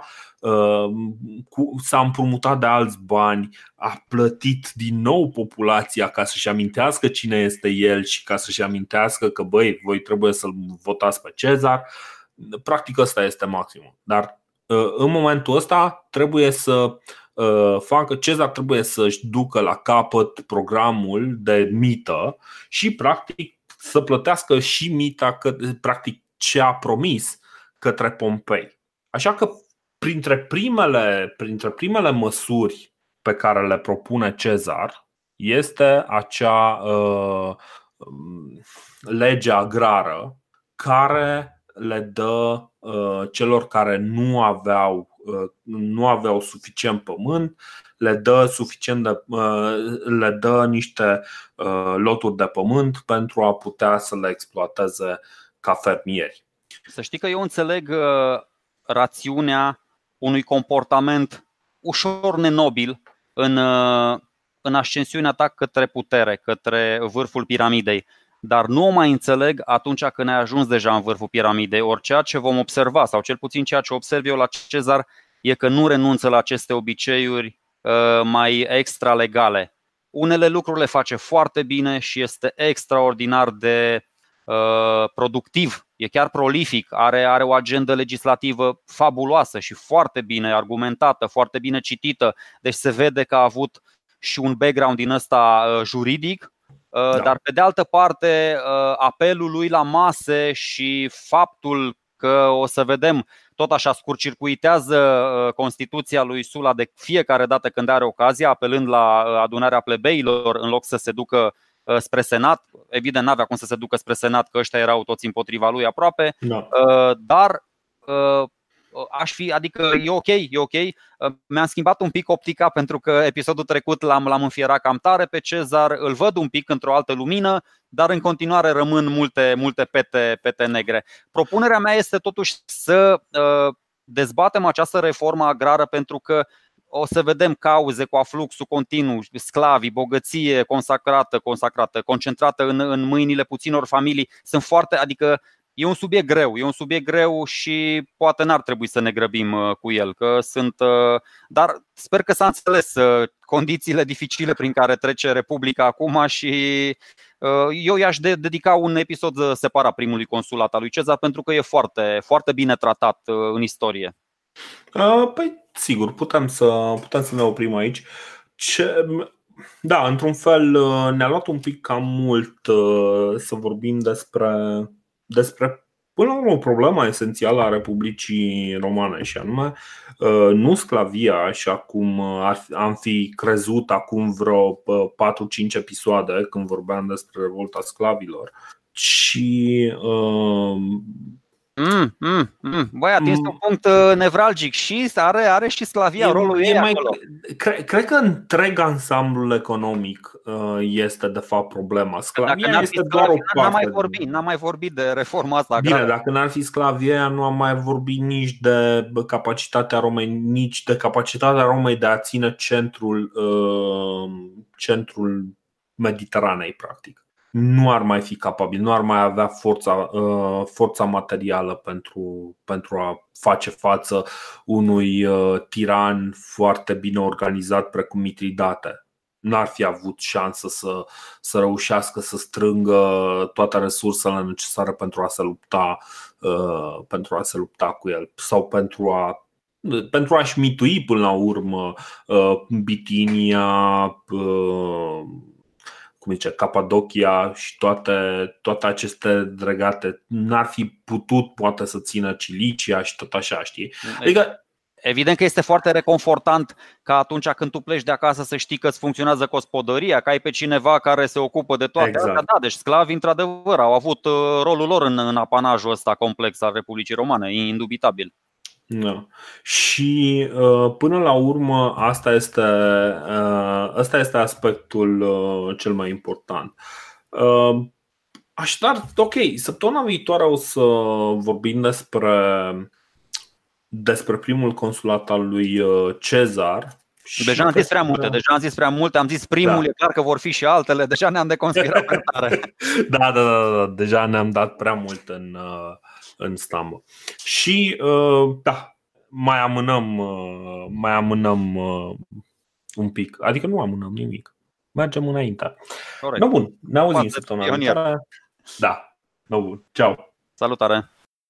s-a împrumutat de alți bani, a plătit din nou populația ca să-și amintească cine este el și ca să-și amintească că băi, voi trebuie să-l votați pe Cezar Practic ăsta este maximul. Dar uh, în momentul ăsta trebuie să uh, facă Cezar trebuie să-și ducă la capăt programul de mită și practic să plătească și mita că, practic ce a promis către Pompei. Așa că printre primele, printre primele măsuri pe care le propune Cezar este acea uh, lege agrară care le dă uh, celor care nu aveau, uh, nu aveau suficient pământ, le dă suficient de, uh, le dă niște loturi de pământ pentru a putea să le exploateze ca fermieri. Să știi că eu înțeleg rațiunea unui comportament ușor nenobil în, în ascensiunea ta către putere, către vârful piramidei dar nu o mai înțeleg atunci când ai ajuns deja în vârful piramidei. Ori ceea ce vom observa, sau cel puțin ceea ce observ eu la Cezar, e că nu renunță la aceste obiceiuri uh, mai extra legale. Unele lucruri le face foarte bine și este extraordinar de uh, productiv, e chiar prolific, are, are o agendă legislativă fabuloasă și foarte bine argumentată, foarte bine citită. Deci se vede că a avut și un background din ăsta uh, juridic Uh, da. Dar pe de altă parte, uh, apelul lui la mase și faptul că o să vedem tot așa scurcircuitează uh, Constituția lui Sula de fiecare dată când are ocazia, apelând la adunarea plebeilor în loc să se ducă spre Senat. Evident, n-avea cum să se ducă spre Senat, că ăștia erau toți împotriva lui aproape. Da. Dar aș fi, adică e ok, e ok. Mi-am schimbat un pic optica pentru că episodul trecut l-am, l-am înfierat cam tare pe Cezar, îl văd un pic într-o altă lumină, dar în continuare rămân multe, multe pete, pete negre. Propunerea mea este totuși să uh, dezbatem această reformă agrară pentru că o să vedem cauze cu afluxul continuu, sclavii, bogăție consacrată, consacrată, concentrată în, în mâinile puținor familii. Sunt foarte, adică e un subiect greu, e un subiect greu și poate n-ar trebui să ne grăbim uh, cu el, că sunt, uh, dar sper că s-a înțeles uh, condițiile dificile prin care trece Republica acum și eu i-aș dedica un episod separat primului consulat al lui Cezar pentru că e foarte, foarte bine tratat în istorie. Păi, sigur, putem să, putem să ne oprim aici. Ce, da, într-un fel ne-a luat un pic cam mult să vorbim despre despre Până la urmă, o problemă esențială a Republicii Romane și anume uh, nu sclavia, așa cum uh, am fi crezut acum vreo 4-5 uh, episoade când vorbeam despre revolta sclavilor, ci Mm, mm, mm. Băi, atins mm. un punct uh, nevralgic și are, are și Slavia e, rolul e ei mai, acolo. Cre, cred că întreg ansamblul economic uh, este de fapt problema. Sclavia dacă este doar o parte. N-am mai, vorbit, n-am mai vorbit de reforma asta. Bine, agrară. dacă n-ar fi Sclavia, nu am mai vorbit nici de capacitatea Romei, nici de capacitatea Romei de a ține centrul, uh, centrul Mediteranei, practic nu ar mai fi capabil, nu ar mai avea forța, uh, forța materială pentru, pentru a face față unui uh, tiran foarte bine organizat precum Mitridate. n-ar fi avut șansă să, să reușească să strângă toate resursele necesare pentru a se lupta, pentru a se lupta cu el sau pentru a pentru a-și mitui până la urmă Bitinia, cum zice, Capadocia și toate, toate aceste dregate n-ar fi putut poate să țină Cilicia și tot așa, știi? Adică Evident că este foarte reconfortant ca atunci când tu pleci de acasă să știi că îți funcționează gospodăria, că ai pe cineva care se ocupă de toate exact. astea. Da, deci sclavii într-adevăr au avut uh, rolul lor în, în apanajul ăsta complex al Republicii Romane, indubitabil. Da. Și uh, până la urmă asta este, uh, asta este aspectul uh, cel mai important. Așadar, ok, săptămâna viitoare o să vorbim despre despre primul consulat al lui Cezar. Deja am zis prea multe, deja am zis prea multe, am zis primul, da. e clar că vor fi și altele, deja ne-am deconspirat prea tare. da, da, da, da, deja ne-am dat prea mult în, în stambă. Și uh, da, mai amânăm, uh, mai amânăm uh, un pic. Adică nu amânăm nimic. Mergem înainte. Corect. No, bun, ne auzim săptămâna viitoare. Da, no, bun. Ciao. Salutare.